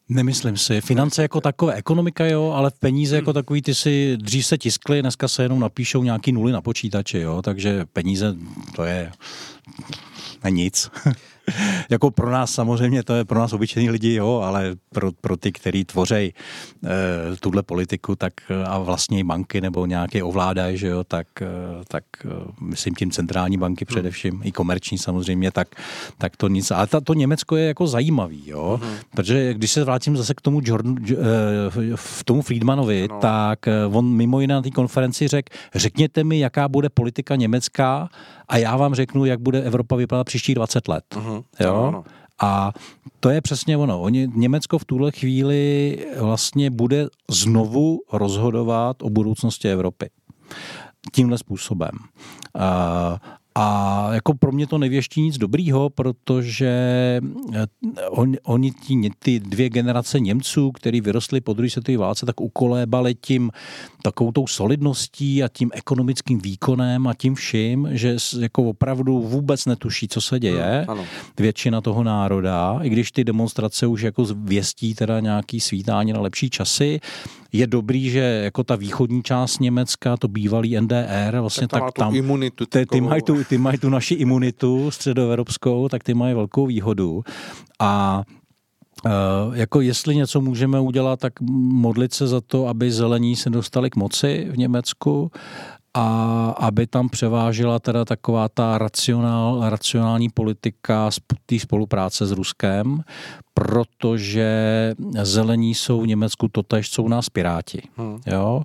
Nemyslím si. Finance jako takové, ekonomika jo, ale peníze jako takový, ty si dřív se tiskly, dneska se jenom napíšou nějaký nuly na počítači, jo, takže peníze to je nic. jako pro nás samozřejmě, to je pro nás obyčejní lidi, jo, ale pro, pro ty, kteří tvoří e, tuhle politiku tak a vlastně banky nebo nějaké ovládají, že jo, tak, e, tak e, myslím tím centrální banky hmm. především, hmm. i komerční samozřejmě, tak, tak to nic. Ale ta, to Německo je jako zajímavý, jo, hmm. protože když se vrátím zase k tomu Jordan, e, v tomu Friedmanovi, no. tak on mimo jiné na té konferenci řekl, řekněte mi, jaká bude politika německá a já vám řeknu, jak bude Evropa vypadat příštích 20 let. Uh-huh. Jo? No, A to je přesně ono. Oni, Německo v tuhle chvíli vlastně bude znovu rozhodovat o budoucnosti Evropy tímhle způsobem. A jako pro mě to nevěští nic dobrýho, protože eh, on, oni tí, ty dvě generace Němců, který vyrostli po druhé světové válce, tak ukolébali tím takovou tou solidností a tím ekonomickým výkonem a tím vším, že jako opravdu vůbec netuší, co se děje. Ano. Většina toho národa, i když ty demonstrace už jako věstí teda nějaký svítání na lepší časy, je dobrý, že jako ta východní část Německa, to bývalý NDR, vlastně tak, tak tam, imunitu, ty, ty, mají tu, ty mají tu naši imunitu středoevropskou, tak ty mají velkou výhodu. A Uh, jako jestli něco můžeme udělat, tak modlit se za to, aby zelení se dostali k moci v Německu a aby tam převážela teda taková ta racionál, racionální politika té spolupráce s Ruskem, protože zelení jsou v Německu totež, jsou nás piráti. Hmm. Jo?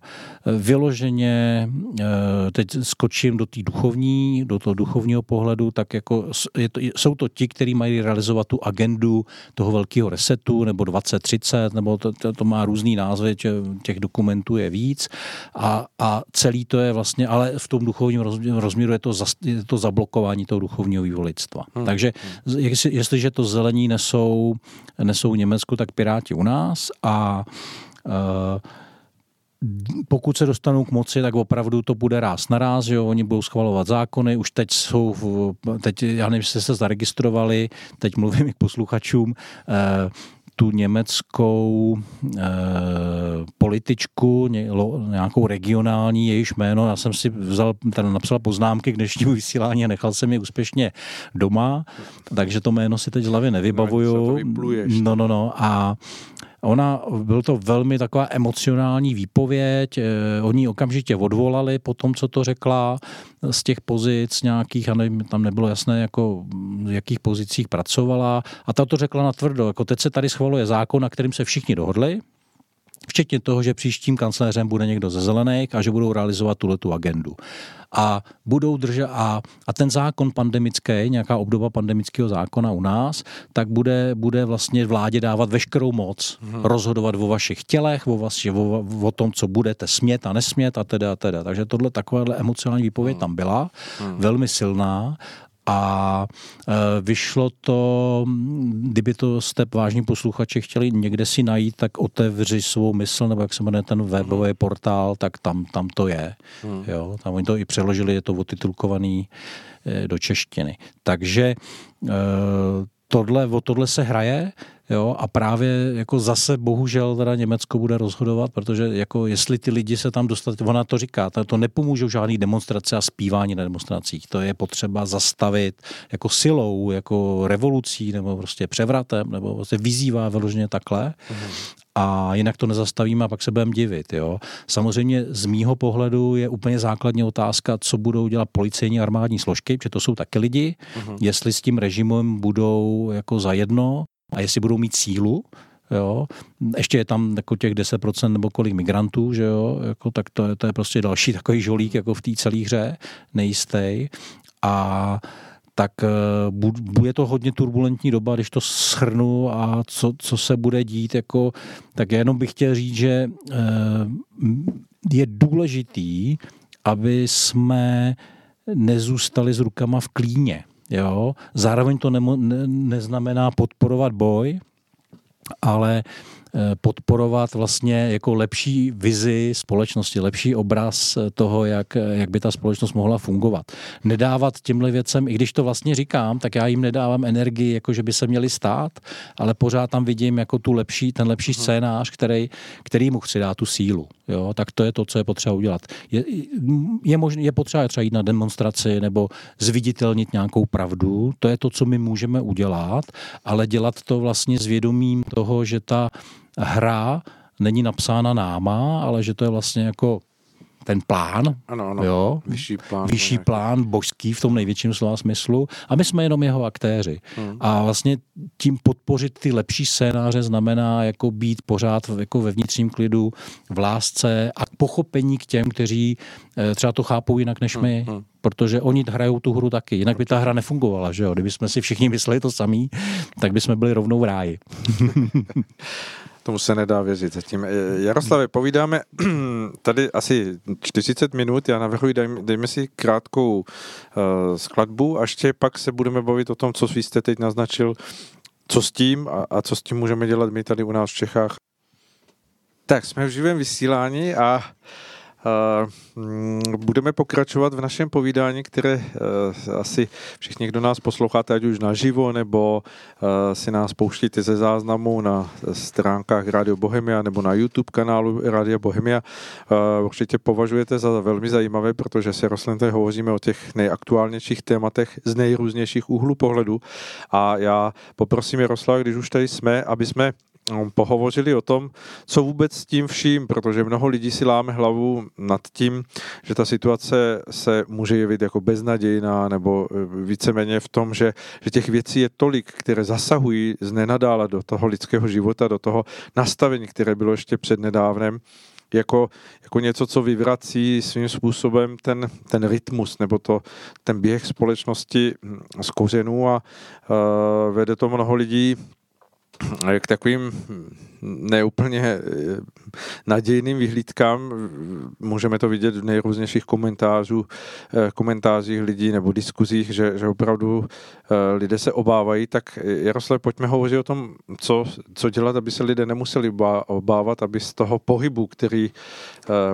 Vyloženě, eh, teď skočím do té duchovní, do toho duchovního pohledu, tak jako je to, jsou to ti, kteří mají realizovat tu agendu toho velkého resetu, nebo 2030, nebo to, to, to má různý názvy, těch dokumentů je víc a, a celý to je vlastně, ale v tom duchovním rozměru je to, za, je to zablokování toho duchovního vývolictva. Hmm. Takže jestli, jestliže to zelení nesou nesou Německu, tak Piráti u nás a uh, pokud se dostanou k moci, tak opravdu to bude ráz na ráz, jo? oni budou schvalovat zákony, už teď jsou, v, teď, já nevím, jestli se zaregistrovali, teď mluvím i k posluchačům, uh, tu německou e, političku, ně, lo, nějakou regionální, jejíž jméno, já jsem si vzal, ten napsal poznámky k dnešnímu vysílání a nechal jsem je úspěšně doma, takže to jméno si teď z hlavy nevybavuju. No, no, no. A Ona, byl to velmi taková emocionální výpověď, eh, oni okamžitě odvolali po tom, co to řekla z těch pozic nějakých, a nevím, tam nebylo jasné, jako v jakých pozicích pracovala. A ta to řekla na tvrdo, jako teď se tady schvaluje zákon, na kterým se všichni dohodli, včetně toho, že příštím kancléřem bude někdo ze zelených a že budou realizovat tuhle tu agendu a budou držet a, a ten zákon pandemický, nějaká obdoba pandemického zákona u nás, tak bude, bude vlastně vládě dávat veškerou moc, hmm. rozhodovat o vašich tělech, o, vaši, o, o tom, co budete smět a nesmět a teda a teda. Takže tohle takováhle emocionální výpověď hmm. tam byla, hmm. velmi silná A vyšlo to, kdyby to jste vážní posluchači chtěli někde si najít, tak otevři svou mysl, nebo jak se jmenuje ten webový portál, tak tam, tam to je. Hmm. Jo, tam oni to i přeložili, je to otitulkovaný do češtiny. Takže tohle, o tohle se hraje Jo, a právě jako zase bohužel teda Německo bude rozhodovat, protože jako jestli ty lidi se tam dostat, ona to říká, to, to nepomůžou žádný demonstrace a zpívání na demonstracích. To je potřeba zastavit jako silou, jako revolucí nebo prostě převratem, nebo prostě vyzývá vyloženě takhle. Mm-hmm. A jinak to nezastavíme a pak se budeme divit. Jo. Samozřejmě z mýho pohledu je úplně základní otázka, co budou dělat policejní armádní složky, protože to jsou taky lidi, uh-huh. jestli s tím režimem budou jako zajedno, a jestli budou mít sílu, jo, ještě je tam jako těch 10% nebo kolik migrantů, že jo, jako, tak to je, to je prostě další takový žolík jako v té celé hře, nejistý. A tak eh, bude to hodně turbulentní doba, když to shrnu a co, co se bude dít, jako, tak jenom bych chtěl říct, že eh, je důležitý, aby jsme nezůstali s rukama v klíně. Jo? Zároveň to nemo, ne, neznamená podporovat boj, ale podporovat vlastně jako lepší vizi společnosti, lepší obraz toho, jak, jak by ta společnost mohla fungovat. Nedávat těmhle věcem, i když to vlastně říkám, tak já jim nedávám energii, jako že by se měli stát, ale pořád tam vidím jako tu lepší, ten lepší mhm. scénář, který, který mu chci dát tu sílu. Jo? Tak to je to, co je potřeba udělat. Je, je, možný, je potřeba třeba jít na demonstraci nebo zviditelnit nějakou pravdu, to je to, co my můžeme udělat, ale dělat to vlastně s vědomím toho, že ta hra není napsána náma, ale že to je vlastně jako ten plán, ano, ano. Jo, vyšší plán, vyšší plán božský v tom největším slova smyslu a my jsme jenom jeho aktéři. Hmm. A vlastně tím podpořit ty lepší scénáře znamená jako být pořád jako ve vnitřním klidu, v lásce a pochopení k těm, kteří eh, třeba to chápou jinak než my. Hmm. Protože oni hrajou tu hru taky, jinak by ta hra nefungovala, že jo? Kdyby jsme si všichni mysleli to samý, tak by jsme byli rovnou v ráji. Tomu se nedá věřit zatím. Eh, Jaroslave, povídáme tady asi 40 minut, já navrhuji, dejme, dejme si krátkou uh, skladbu a ještě pak se budeme bavit o tom, co jste teď naznačil, co s tím a, a co s tím můžeme dělat my tady u nás v Čechách. Tak, jsme v živém vysílání a uh, budeme pokračovat v našem povídání, které eh, asi všichni, kdo nás posloucháte, ať už naživo, nebo eh, si nás pouštíte ze záznamu na stránkách Radio Bohemia nebo na YouTube kanálu Radio Bohemia, eh, určitě považujete za velmi zajímavé, protože se Roslinté hovoříme o těch nejaktuálnějších tématech z nejrůznějších úhlů pohledu. A já poprosím Jaroslava, když už tady jsme, aby jsme pohovořili o tom, co vůbec s tím vším, protože mnoho lidí si láme hlavu nad tím, že ta situace se může jevit jako beznadějná nebo e, víceméně v tom, že, že těch věcí je tolik, které zasahují z nenadála do toho lidského života, do toho nastavení, které bylo ještě před nedávnem, jako, jako něco, co vyvrací svým způsobem ten, ten rytmus nebo to, ten běh společnosti z kořenů a uh, vede to mnoho lidí k takovým neúplně eh, nadějným vyhlídkám. Můžeme to vidět v nejrůznějších komentářů, eh, komentářích lidí nebo diskuzích, že, že opravdu eh, lidé se obávají. Tak Jaroslav, pojďme hovořit o tom, co, co dělat, aby se lidé nemuseli obávat, aby z toho pohybu, který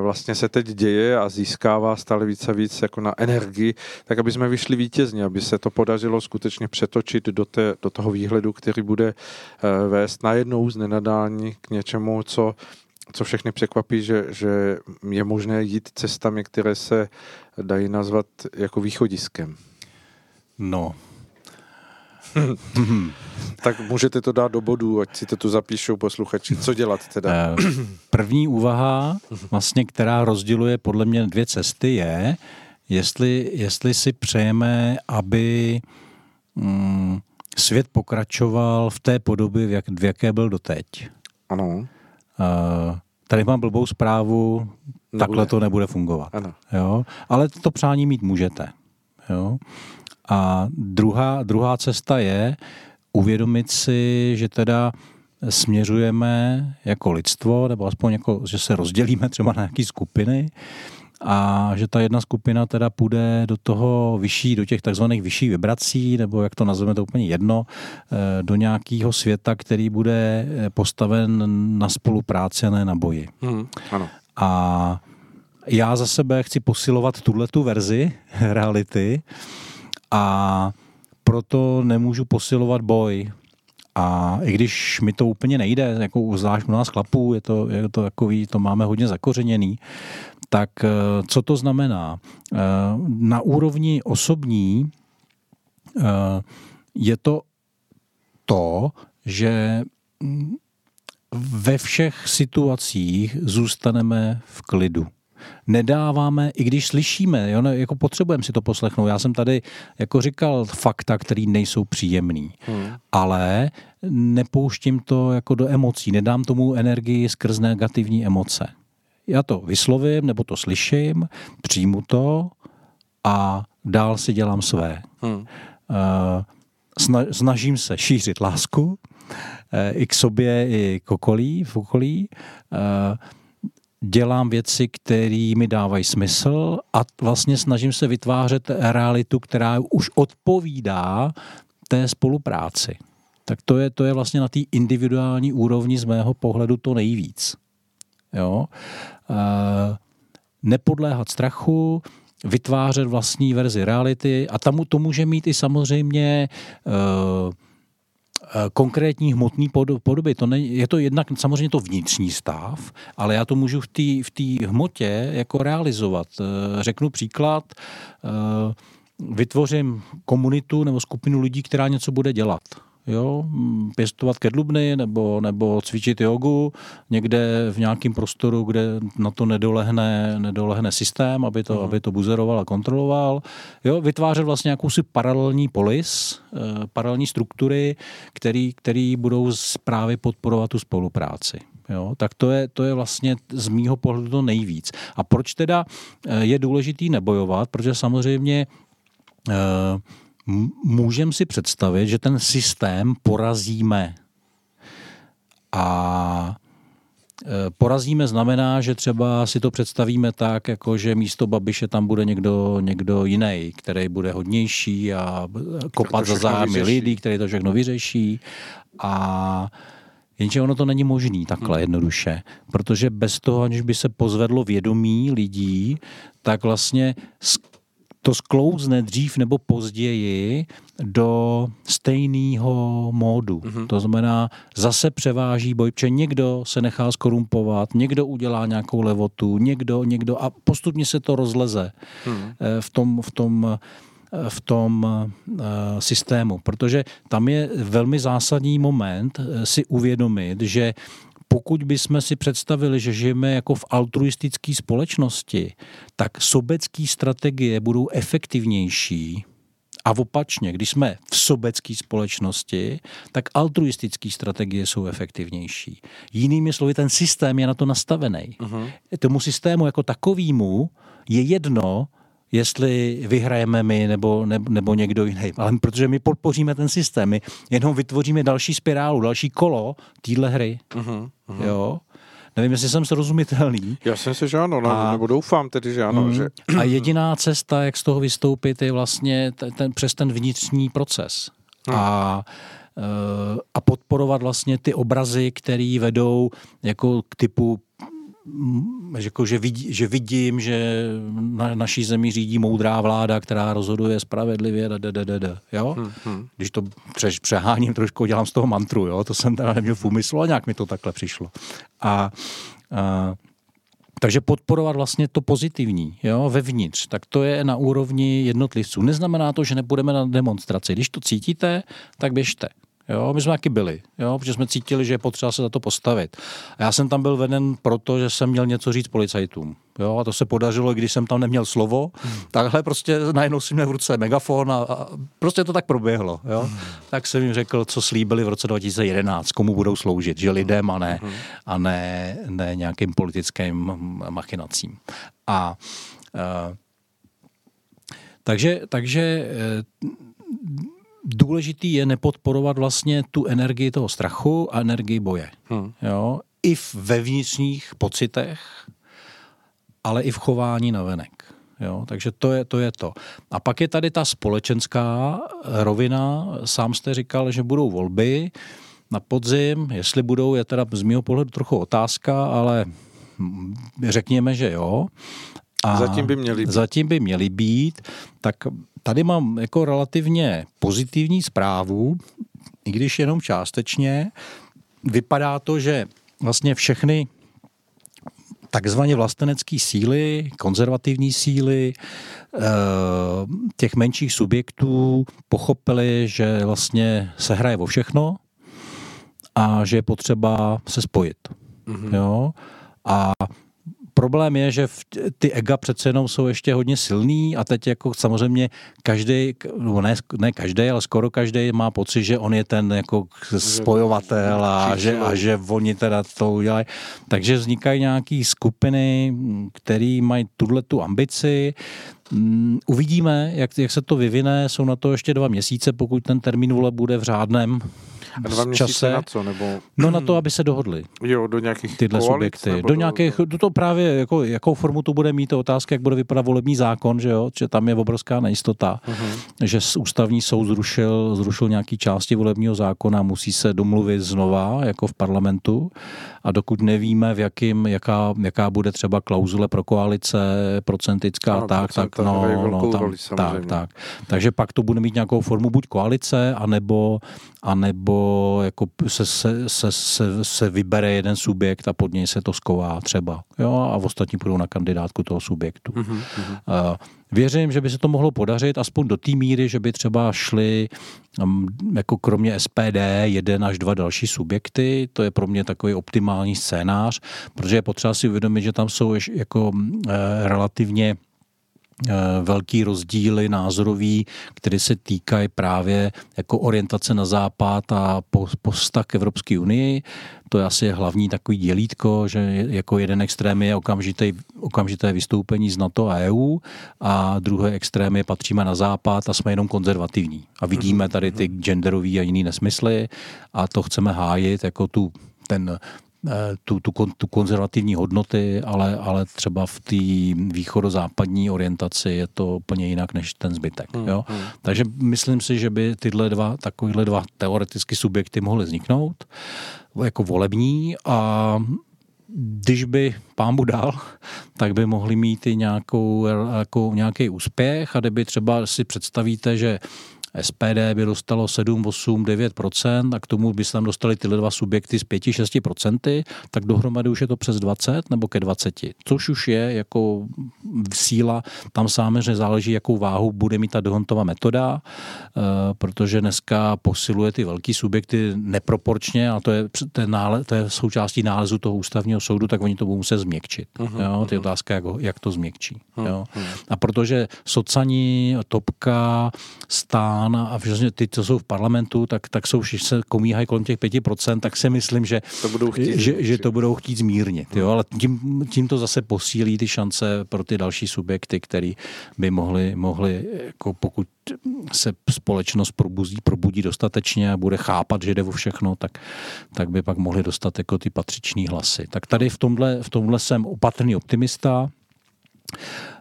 vlastně se teď děje a získává stále více a víc jako na energii, tak aby jsme vyšli vítězně, aby se to podařilo skutečně přetočit do, té, do toho výhledu, který bude vést najednou z nenadání vzdělání k něčemu, co, co všechny překvapí, že, že je možné jít cestami, které se dají nazvat jako východiskem. No. tak můžete to dát do bodu, ať si to tu zapíšou posluchači. Co dělat teda? Eh, první úvaha, vlastně, která rozděluje podle mě dvě cesty, je, jestli, jestli si přejeme, aby mm, svět pokračoval v té podobě, v, jak, v jaké byl doteď. Ano. Uh, tady mám blbou zprávu, nebude. takhle to nebude fungovat. Ano. Jo? Ale to přání mít můžete. Jo? A druhá, druhá cesta je uvědomit si, že teda směřujeme jako lidstvo, nebo aspoň jako, že se rozdělíme třeba na nějaké skupiny a že ta jedna skupina teda půjde do toho vyšší, do těch takzvaných vyšších vibrací, nebo jak to nazveme, to úplně jedno, eh, do nějakého světa, který bude eh, postaven na spolupráci a ne na boji. Hmm, ano. A já za sebe chci posilovat tuhle tu verzi reality a proto nemůžu posilovat boj. A i když mi to úplně nejde, jako zvlášť u nás chlapů, je to, je to takový, to máme hodně zakořeněný, tak eh, co to znamená? Eh, na úrovni osobní eh, je to to, že mm, ve všech situacích zůstaneme v klidu nedáváme, i když slyšíme, jo, jako potřebujeme si to poslechnout. Já jsem tady jako říkal fakta, které nejsou příjemný, hmm. ale nepouštím to jako do emocí, nedám tomu energii skrz negativní emoce. Já to vyslovím, nebo to slyším, přijmu to a dál si dělám své. Hmm. Uh, snažím se šířit lásku eh, i k sobě, i k okolí, v okolí. Uh, dělám věci, které mi dávají smysl a vlastně snažím se vytvářet realitu, která už odpovídá té spolupráci. Tak to je, to je vlastně na té individuální úrovni z mého pohledu to nejvíc. Jo? E, nepodléhat strachu, vytvářet vlastní verzi reality a tam to může mít i samozřejmě e, konkrétní hmotný podoby. To ne, je to jednak samozřejmě to vnitřní stav, ale já to můžu v té v hmotě jako realizovat. Řeknu příklad, vytvořím komunitu nebo skupinu lidí, která něco bude dělat jo, pěstovat kedlubny nebo, nebo cvičit jogu někde v nějakém prostoru, kde na to nedolehne, nedolehne systém, aby to, mm. aby to buzeroval a kontroloval. Jo, vytvářet vlastně jakousi paralelní polis, eh, paralelní struktury, který, který budou právě podporovat tu spolupráci. Jo, tak to je, to je vlastně z mýho pohledu to nejvíc. A proč teda eh, je důležitý nebojovat? Protože samozřejmě eh, můžeme si představit, že ten systém porazíme. A e, porazíme znamená, že třeba si to představíme tak, jako že místo Babiše tam bude někdo, někdo jiný, který bude hodnější a kopat za zájmy lidí, který to všechno vyřeší. A Jenže ono to není možný takhle hmm. jednoduše, protože bez toho, aniž by se pozvedlo vědomí lidí, tak vlastně to sklouzne dřív nebo později do stejného módu. Mm-hmm. To znamená, zase převáží boj, protože někdo se nechá skorumpovat, někdo udělá nějakou levotu, někdo, někdo a postupně se to rozleze mm. v tom, v tom eh, v tom uh, systému, protože tam je velmi zásadní moment si uvědomit, že pokud bychom si představili, že žijeme jako v altruistické společnosti, tak sobecké strategie budou efektivnější a opačně, když jsme v sobecké společnosti, tak altruistické strategie jsou efektivnější. Jinými slovy, ten systém je na to nastavený. Uh-huh. Tomu systému jako takovýmu je jedno, jestli vyhrajeme my nebo, nebo, nebo někdo jiný. Ale protože my podpoříme ten systém, my jenom vytvoříme další spirálu, další kolo téhle hry. Uh-huh, uh-huh. Jo? Nevím, jestli jsem srozumitelný. Já jsem si, že ano, no, a, nebo doufám tedy, že ano. Mm, že... A jediná cesta, jak z toho vystoupit, je vlastně ten, ten, přes ten vnitřní proces. Hmm. A eh, a podporovat vlastně ty obrazy, které vedou jako k typu jako, že, vidí, že vidím, že na naší zemi řídí moudrá vláda, která rozhoduje spravedlivě, da, da, da, da, da, jo? Hmm, hmm. Když to pře- přeháním trošku, dělám z toho mantru, jo? to jsem teda neměl v úmyslu a nějak mi to takhle přišlo. A, a takže podporovat vlastně to pozitivní, jo, vevnitř, tak to je na úrovni jednotlivců. Neznamená to, že nepůjdeme na demonstraci. Když to cítíte, tak běžte. Jo, my jsme taky byli, jo, protože jsme cítili, že je potřeba se za to postavit. A já jsem tam byl veden proto, že jsem měl něco říct policajtům. Jo, a to se podařilo, když jsem tam neměl slovo. Hmm. Takhle prostě najednou si měl v ruce megafon a, a prostě to tak proběhlo. Jo. Hmm. Tak jsem jim řekl, co slíbili v roce 2011, komu budou sloužit, že lidem a ne, hmm. a ne, ne nějakým politickým machinacím. A uh, takže, takže uh, důležitý je nepodporovat vlastně tu energii toho strachu a energii boje. Hmm. Jo? I ve vnitřních pocitech ale i v chování na venek. Jo, takže to je, to je to. A pak je tady ta společenská rovina. Sám jste říkal, že budou volby na podzim. Jestli budou, je teda z mého pohledu trochu otázka, ale řekněme, že jo. A zatím by měly být. Zatím by měly být. Tak tady mám jako relativně pozitivní zprávu, i když jenom částečně. Vypadá to, že vlastně všechny takzvaně vlastenecké síly, konzervativní síly eh, těch menších subjektů pochopili, že vlastně se hraje o všechno a že je potřeba se spojit. Mm-hmm. Jo? A problém je, že ty ega přece jenom jsou ještě hodně silný a teď jako samozřejmě každý, no ne, ne každý, ale skoro každý má pocit, že on je ten jako spojovatel a že, a že oni teda to udělají. Takže vznikají nějaké skupiny, které mají tuhle tu ambici, mm, Uvidíme, jak, jak se to vyvine. Jsou na to ještě dva měsíce, pokud ten termín vole bude v řádném a dva čase. na co? Nebo... No na to, aby se dohodli. Jo, do nějakých Tyhle koalic, subjekty. Do nějakých, do to právě, jako, jakou formu to bude mít, to otázka, jak bude vypadat volební zákon, že jo, že tam je obrovská nejistota, uh-huh. že ústavní soud zrušil, zrušil nějaký části volebního zákona, musí se domluvit znova, jako v parlamentu a dokud nevíme, v jakým, jaká, jaká bude třeba klauzule pro koalice, procentická, ano, tak, tak, no, no tam, roli, tak, tak. Takže pak to bude mít nějakou formu buď koalice, anebo, anebo jako se, se, se, se, se vybere jeden subjekt a pod něj se to sková třeba. Jo, a ostatní půjdou na kandidátku toho subjektu. Mm-hmm. Uh, Věřím, že by se to mohlo podařit aspoň do té míry, že by třeba šli um, jako kromě SPD jeden až dva další subjekty. To je pro mě takový optimální scénář, protože je potřeba si uvědomit, že tam jsou jako eh, relativně velký rozdíly názorový, které se týkají právě jako orientace na západ a posta k Evropské unii. To je asi hlavní takový dělítko, že jako jeden extrém je okamžité, okamžité vystoupení z NATO a EU a druhé extrém je patříme na západ a jsme jenom konzervativní. A vidíme mhm, tady ty mhm. genderové a jiné nesmysly a to chceme hájit jako tu ten Eh, tu, tu, tu konzervativní hodnoty, ale, ale třeba v té východozápadní orientaci je to úplně jinak než ten zbytek. Hmm, jo? Hmm. Takže myslím si, že by tyhle dva, takovýhle dva teoreticky subjekty mohly vzniknout jako volební a když by pán dal, tak by mohli mít i nějakou, jako nějaký úspěch a kdyby třeba si představíte, že SPD by dostalo 7, 8, 9% a k tomu by se tam dostali tyhle dva subjekty z 5, 6% tak dohromady už je to přes 20 nebo ke 20, což už je jako síla. Tam samozřejmě záleží, jakou váhu bude mít ta dohontová metoda, eh, protože dneska posiluje ty velký subjekty neproporčně a to je, to je, nále, to je součástí nálezu toho ústavního soudu, tak oni to budou muset změkčit. Uh-huh, jo? To je otázka, jak, jak to změkčí. Uh-huh. Jo? A protože socani, topka, stán, strana a všechny ty, co jsou v parlamentu, tak, tak jsou všichni se komíhají kolem těch 5%, tak si myslím, že to budou chtít, že, že to budou chtít zmírnit. Jo? Ale tím, tím to zase posílí ty šance pro ty další subjekty, který by mohli, mohli jako pokud se společnost probudí, probudí dostatečně a bude chápat, že jde o všechno, tak, tak by pak mohli dostat jako ty patřičný hlasy. Tak tady v tomhle, v tomhle jsem opatrný optimista.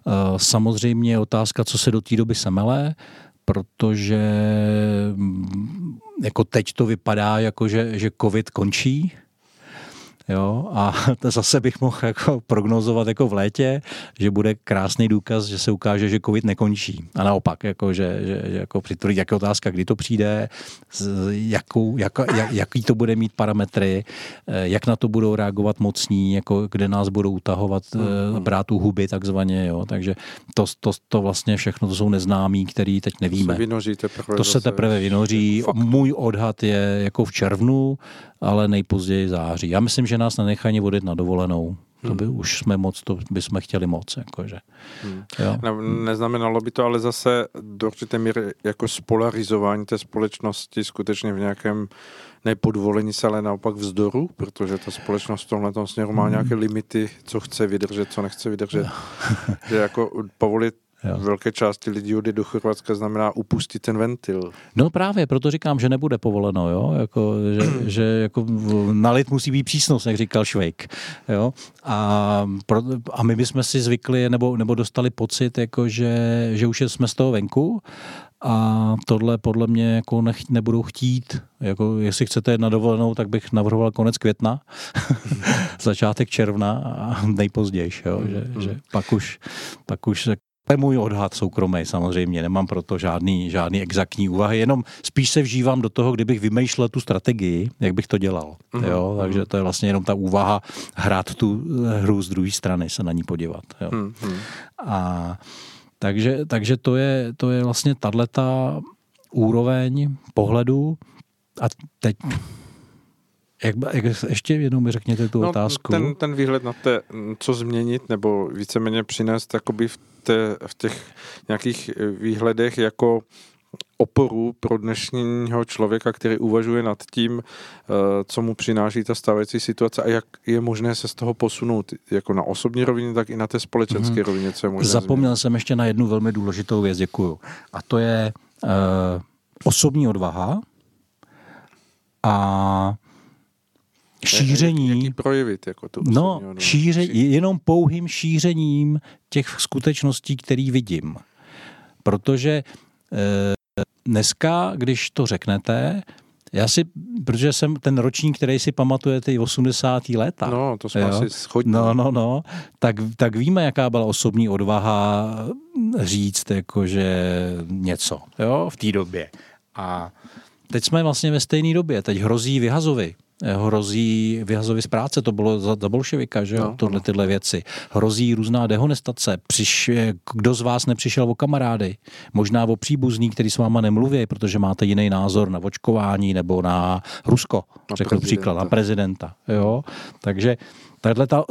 Eh, samozřejmě je otázka, co se do té doby semele protože mm, jako teď to vypadá, jako že, že covid končí, Jo, a to zase bych mohl jako prognozovat jako v létě, že bude krásný důkaz, že se ukáže, že covid nekončí. A naopak, jako, že, že, že jako přitvrdí, jak je otázka, kdy to přijde, jakou, jak, jak, jaký to bude mít parametry, eh, jak na to budou reagovat mocní, jako kde nás budou utahovat, mm-hmm. brát u huby takzvaně. Jo. Takže to, to, to vlastně všechno to jsou neznámí, který teď nevíme. Se vynoří to se teprve vynoří. Můj odhad je jako v červnu, ale nejpozději září. Já myslím, že nás nenechají vodit na dovolenou. To by hmm. už jsme moc, to bychom chtěli moc. Jakože. Hmm. Jo? Ne, neznamenalo by to ale zase do určité míry jako spolarizování té společnosti skutečně v nějakém nepodvolení se, ale naopak vzdoru, protože ta společnost v tomhle směru má hmm. nějaké limity, co chce vydržet, co nechce vydržet. že jako povolit Jo. Velké části lidí jde do Chorvatska znamená upustit ten ventil. No právě, proto říkám, že nebude povoleno, jo? Jako, že, že jako na lid musí být přísnost, jak říkal Švejk. Jo? A, pro, a my bychom si zvykli, nebo, nebo dostali pocit, jako že, že už jsme z toho venku a tohle podle mě jako nech, nebudou chtít. Jako, jestli chcete jít na dovolenou, tak bych navrhoval konec května, začátek června a nejpozději, jo, že, že pak už, pak už se to je můj odhad soukromý samozřejmě, nemám proto žádný, žádný exaktní úvahy, jenom spíš se vžívám do toho, kdybych vymýšlel tu strategii, jak bych to dělal. Mm-hmm. Jo? Mhm. Takže to je vlastně jenom ta úvaha hrát tu hru z druhé strany, se na ní podívat. Jo? Mm-hmm. A takže, takže to, je, to je vlastně tato úroveň pohledu a teď jak, jak ještě jednou mi řekněte tu no, otázku. Ten, ten výhled na to, co změnit nebo víceméně přinést jakoby v, té, v těch nějakých výhledech jako oporu pro dnešního člověka, který uvažuje nad tím, eh, co mu přináší ta stávající situace a jak je možné se z toho posunout, jako na osobní rovině, tak i na té společenské mm-hmm. rovině, co je možné Zapomněl změnit. jsem ještě na jednu velmi důležitou věc, děkuju. A to je uh, osobní odvaha a šíření. Jak, jak projevit jako tu No, šíře, jenom pouhým šířením těch skutečností, které vidím. Protože eh, dneska, když to řeknete, já si, protože jsem ten ročník, který si pamatuje ty 80. léta. No, to jsme jo? asi schodní. No, no, no. Tak, tak víme, jaká byla osobní odvaha říct, jakože něco, jo, v té době. A teď jsme vlastně ve stejné době. Teď hrozí vyhazovi hrozí vyhazovi z práce, to bylo za, za bolševika, že jo, no, tohle tyhle věci. Hrozí různá dehonestace, Přiš, kdo z vás nepřišel o kamarády, možná o příbuzný, který s váma nemluví, protože máte jiný názor na očkování nebo na Rusko, na řekl příklad, na prezidenta, jo, takže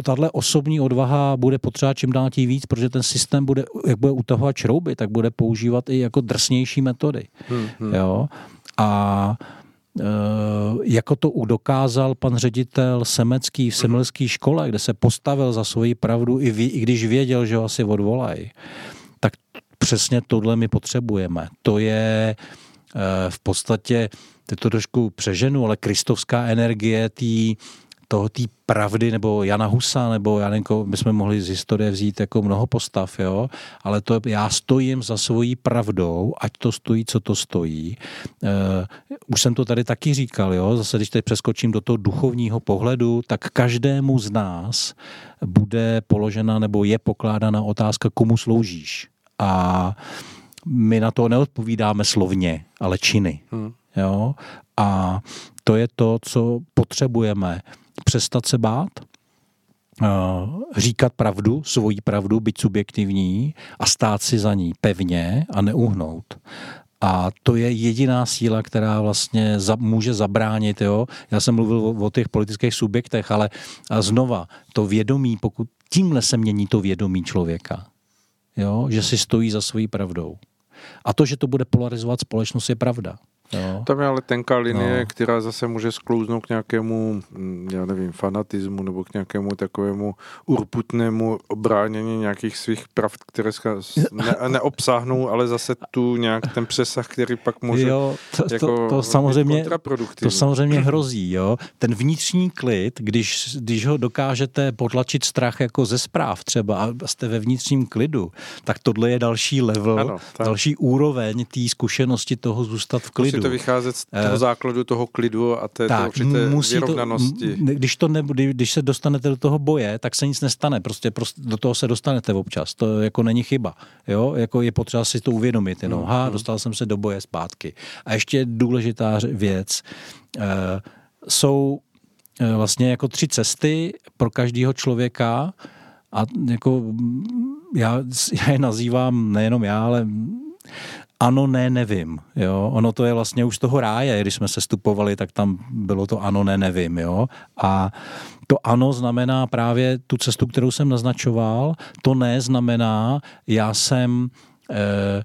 Tahle osobní odvaha bude potřeba čím dál tím víc, protože ten systém bude, jak bude utahovat šrouby, tak bude používat i jako drsnější metody. Hmm, hmm. Jo? A Eh, jako to dokázal pan ředitel Semecký v Semelské škole, kde se postavil za svoji pravdu, i, ví, i když věděl, že ho asi odvolají, tak přesně tohle my potřebujeme. To je eh, v podstatě, teď to trošku přeženu, ale kristovská energie té toho té pravdy, nebo Jana Husa, nebo nevím, my jsme mohli z historie vzít jako mnoho postav, jo, ale to já stojím za svojí pravdou, ať to stojí, co to stojí. Uh, už jsem to tady taky říkal, jo, zase když teď přeskočím do toho duchovního pohledu, tak každému z nás bude položena nebo je pokládána otázka, komu sloužíš. A my na to neodpovídáme slovně, ale činy. Hmm. Jo? A to je to, co potřebujeme přestat se bát, eh, říkat pravdu, svoji pravdu, být subjektivní a stát si za ní pevně a neuhnout. A to je jediná síla, která vlastně za, může zabránit. Jo? Já jsem mluvil o, o těch politických subjektech, ale a znova, to vědomí, pokud tímhle se mění to vědomí člověka, jo? že si stojí za svojí pravdou. A to, že to bude polarizovat společnost, je pravda. Jo. Tam je ale tenká linie, no. která zase může sklouznout k nějakému, mm, já nevím, fanatismu nebo k nějakému takovému urputnému obránění nějakých svých pravd, které ne, neobsáhnou, ale zase tu nějak ten přesah, který pak může jo, to, jako to, to, samozřejmě, to samozřejmě hrozí. Jo? Ten vnitřní klid, když, když ho dokážete potlačit strach jako ze zpráv třeba a jste ve vnitřním klidu, tak tohle je další level, ano, další úroveň té zkušenosti toho zůstat v klidu to vycházet z toho eh, základu toho klidu a té tak, musí vyrovnanosti. To, když, to ne, když se dostanete do toho boje, tak se nic nestane. Prostě, prostě do toho se dostanete občas. To jako není chyba. Jo? Jako je potřeba si to uvědomit. Jenom, mm, ha, mm. dostal jsem se do boje zpátky. A ještě důležitá věc. Uh, jsou uh, vlastně jako tři cesty pro každého člověka a jako já, já je nazývám nejenom já, ale ano, ne, nevím. Jo? Ono to je vlastně už z toho ráje, když jsme se stupovali, tak tam bylo to ano, ne, nevím. Jo? A to ano znamená právě tu cestu, kterou jsem naznačoval, to ne znamená, já jsem... Eh,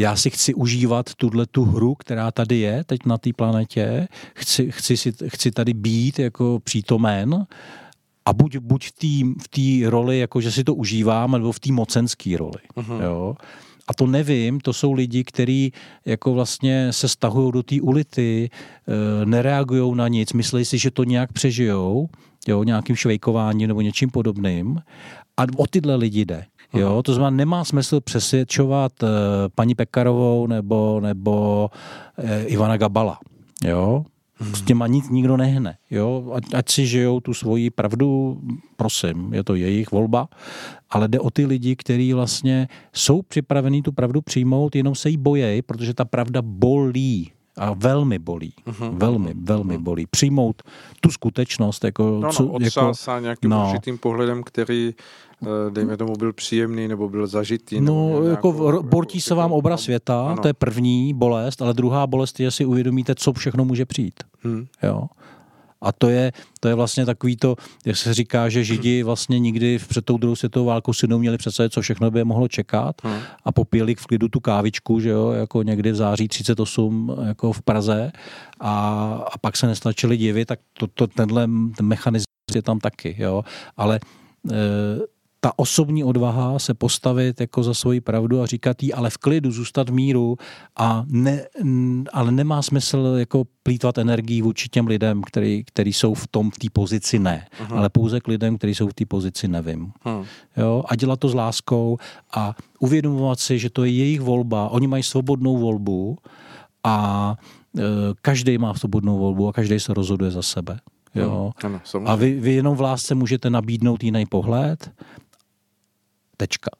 já si chci užívat tuhle tu hru, která tady je teď na té planetě, chci, chci, si, chci tady být jako přítomen, A buď, buď v té roli, jako že si to užívám, nebo v té mocenské roli. Uh-huh. Jo? A to nevím, to jsou lidi, kteří jako vlastně se stahují do té ulity, e, nereagují na nic, myslí si, že to nějak přežijou, jo, nějakým švejkováním nebo něčím podobným. A o tyhle lidi jde. Jo, to znamená, nemá smysl přesvědčovat uh, paní Pekarovou nebo, nebo uh, Ivana Gabala. Jo, Hmm. S těma nic nikdo nehne. Jo? Ať, ať si žijou tu svoji pravdu, prosím, je to jejich volba, ale jde o ty lidi, kteří vlastně jsou připravení tu pravdu přijmout, jenom se jí bojejí, protože ta pravda bolí a velmi bolí. Uh-huh. Velmi, velmi uh-huh. bolí. Přijmout tu skutečnost. Jako, no, no, co, jako, nějakým no. určitým pohledem, který Eh, dejme tomu, byl příjemný nebo byl zažitý. No, jako nějakou, bortí se vám obraz světa, ano. to je první bolest, ale druhá bolest je, že si uvědomíte, co všechno může přijít. Hmm. Jo. A to je, to je vlastně takový to, jak se říká, že Židi vlastně nikdy před tou druhou světovou válkou si neuměli představit, co všechno by je mohlo čekat. Hmm. a popíjeli v klidu tu kávičku, že jo, jako někdy v září 38 jako v Praze. A, a pak se nestačili divit, tak to, to, tenhle ten mechanismus je tam taky, jo, ale e, ta osobní odvaha se postavit jako za svoji pravdu a říkat jí, ale v klidu, zůstat v míru a ne, ale nemá smysl jako plítvat energii vůči těm lidem, který, který jsou v tom, v té pozici ne, uh-huh. ale pouze k lidem, kteří jsou v té pozici nevím. Uh-huh. Jo? A dělat to s láskou a uvědomovat si, že to je jejich volba, oni mají svobodnou volbu a e, každý má svobodnou volbu a každý se rozhoduje za sebe. Jo? Ano, a vy, vy jenom v lásce můžete nabídnout jiný pohled Tečka.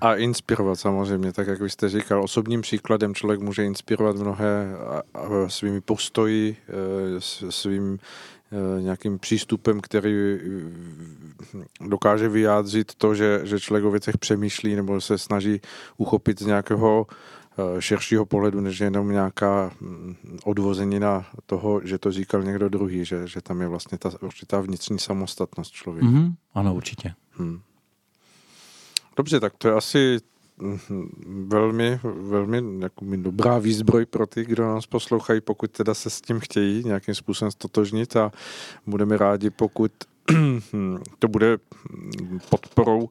A inspirovat samozřejmě, tak jak vy jste říkal, osobním příkladem člověk může inspirovat mnohé svými postoji, e, svým e, nějakým přístupem, který e, dokáže vyjádřit to, že, že člověk o věcech přemýšlí nebo se snaží uchopit z nějakého Eh, širšího pohledu, než jenom nějaká mm, odvozenina toho, že to říkal někdo druhý, že, že tam je vlastně ta určitá vnitřní samostatnost člověka. Mm-hmm. Ano, určitě. Hmm. Dobře, tak to je asi mm, velmi, velmi jako dobrá výzbroj pro ty, kdo nás poslouchají, pokud teda se s tím chtějí nějakým způsobem stotožnit a budeme rádi, pokud to bude podporou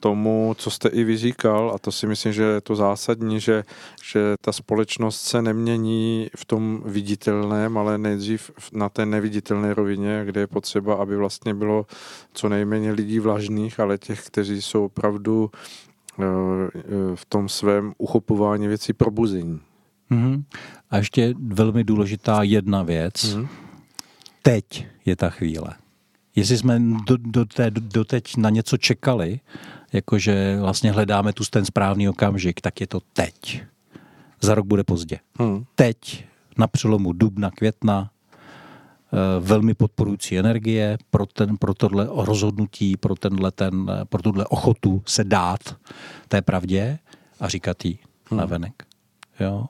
tomu, co jste i vyříkal, a to si myslím, že je to zásadní, že, že ta společnost se nemění v tom viditelném, ale nejdřív na té neviditelné rovině, kde je potřeba, aby vlastně bylo co nejméně lidí vlažných, ale těch, kteří jsou opravdu eh, v tom svém uchopování věcí probuzení. Mm-hmm. A ještě velmi důležitá jedna věc. Mm-hmm. Teď je ta chvíle. Jestli jsme do, do té, do teď na něco čekali, jakože vlastně hledáme tu ten správný okamžik, tak je to teď. Za rok bude pozdě. Hmm. Teď, na přelomu dubna, května, eh, velmi podporující energie pro, ten, pro tohle rozhodnutí, pro, tenhle ten, pro tuhle ochotu se dát té pravdě a říkat jí hmm. na venek. Jo?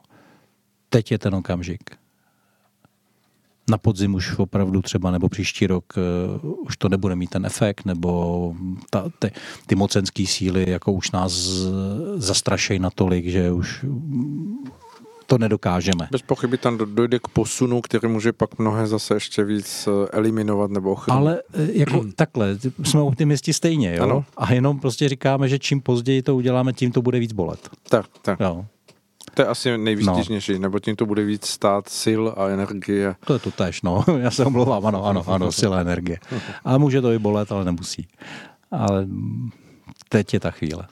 Teď je ten okamžik na podzim už opravdu třeba nebo příští rok uh, už to nebude mít ten efekt, nebo ta, ty, ty mocenské síly jako už nás zastrašejí natolik, že už to nedokážeme. Bez pochyby tam dojde k posunu, který může pak mnohé zase ještě víc eh, eliminovat nebo ochránit. Ale eh, jako takhle, jsme optimisti stejně, jo? Ano. A jenom prostě říkáme, že čím později to uděláme, tím to bude víc bolet. Tak, tak. Jo. To je asi nejvýstižnější, no. nebo tím to bude víc stát sil a energie. To je to tež, no. Já se omlouvám, ano, ano, ano, sil a energie. A může to i bolet, ale nemusí. Ale teď je ta chvíle.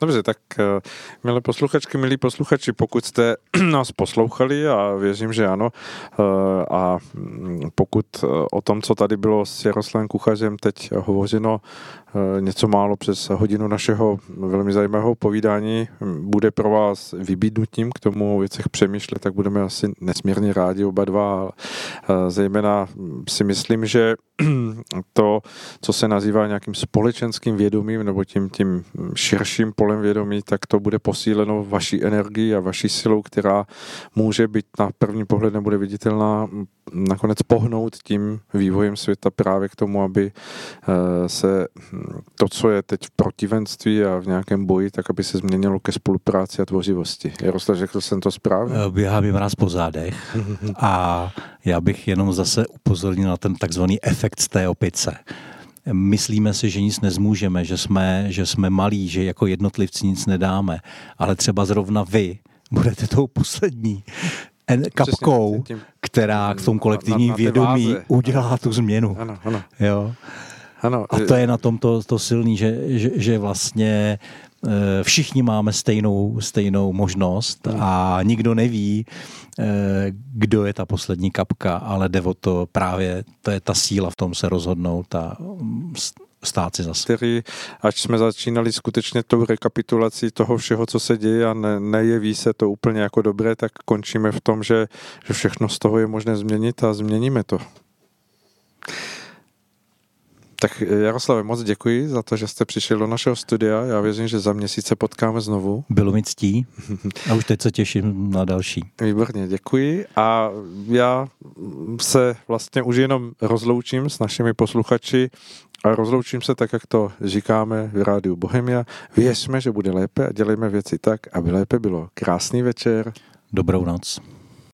Dobře, tak eh, milé posluchačky, milí posluchači, pokud jste nás poslouchali a věřím, že ano, eh, a mm, pokud eh, o tom, co tady bylo s Jaroslavem Kuchařem teď hovořeno, něco málo přes hodinu našeho velmi zajímavého povídání hm, bude pro vás vybídnutím k tomu věcech přemýšlet, tak budeme asi nesmírně rádi oba dva. Zejména hm, si myslím, že to, co se nazývá nějakým společenským vědomím nebo tím, tím širším kolem vědomí, tak to bude posíleno vaší energií a vaší silou, která může být na první pohled nebude viditelná, nakonec pohnout tím vývojem světa právě k tomu, aby eh, se to, co je teď v protivenství a v nějakém boji, tak aby se změnilo ke spolupráci a tvořivosti. Jaroslav, řekl jsem to správně? Eh, běhá mi mráz po zádech a já bych jenom zase upozornil na ten takzvaný efekt z té opice myslíme si, že nic nezmůžeme, že jsme, že jsme malí, že jako jednotlivci nic nedáme, ale třeba zrovna vy budete tou poslední kapkou, která v tom kolektivním vědomí udělá tu změnu. Ano, ano. Jo? Ano, a to je na tom to, to silný, že, že, že vlastně všichni máme stejnou, stejnou možnost hmm. a nikdo neví, eh, kdo je ta poslední kapka, ale jde o to právě, to je ta síla v tom se rozhodnout a mm, stát si zase. Který, až jsme začínali skutečně tou rekapitulací toho všeho, co se děje a ne, nejeví se to úplně jako dobré, tak končíme v tom, že, že všechno z toho je možné změnit a změníme to. Tak Jaroslave, moc děkuji za to, že jste přišel do našeho studia. Já věřím, že za měsíc se potkáme znovu. Bylo mi ctí a už teď se těším na další. Výborně, děkuji. A já se vlastně už jenom rozloučím s našimi posluchači a rozloučím se tak, jak to říkáme v rádiu Bohemia. Věřme, že bude lépe a dělejme věci tak, aby lépe bylo. Krásný večer. Dobrou noc.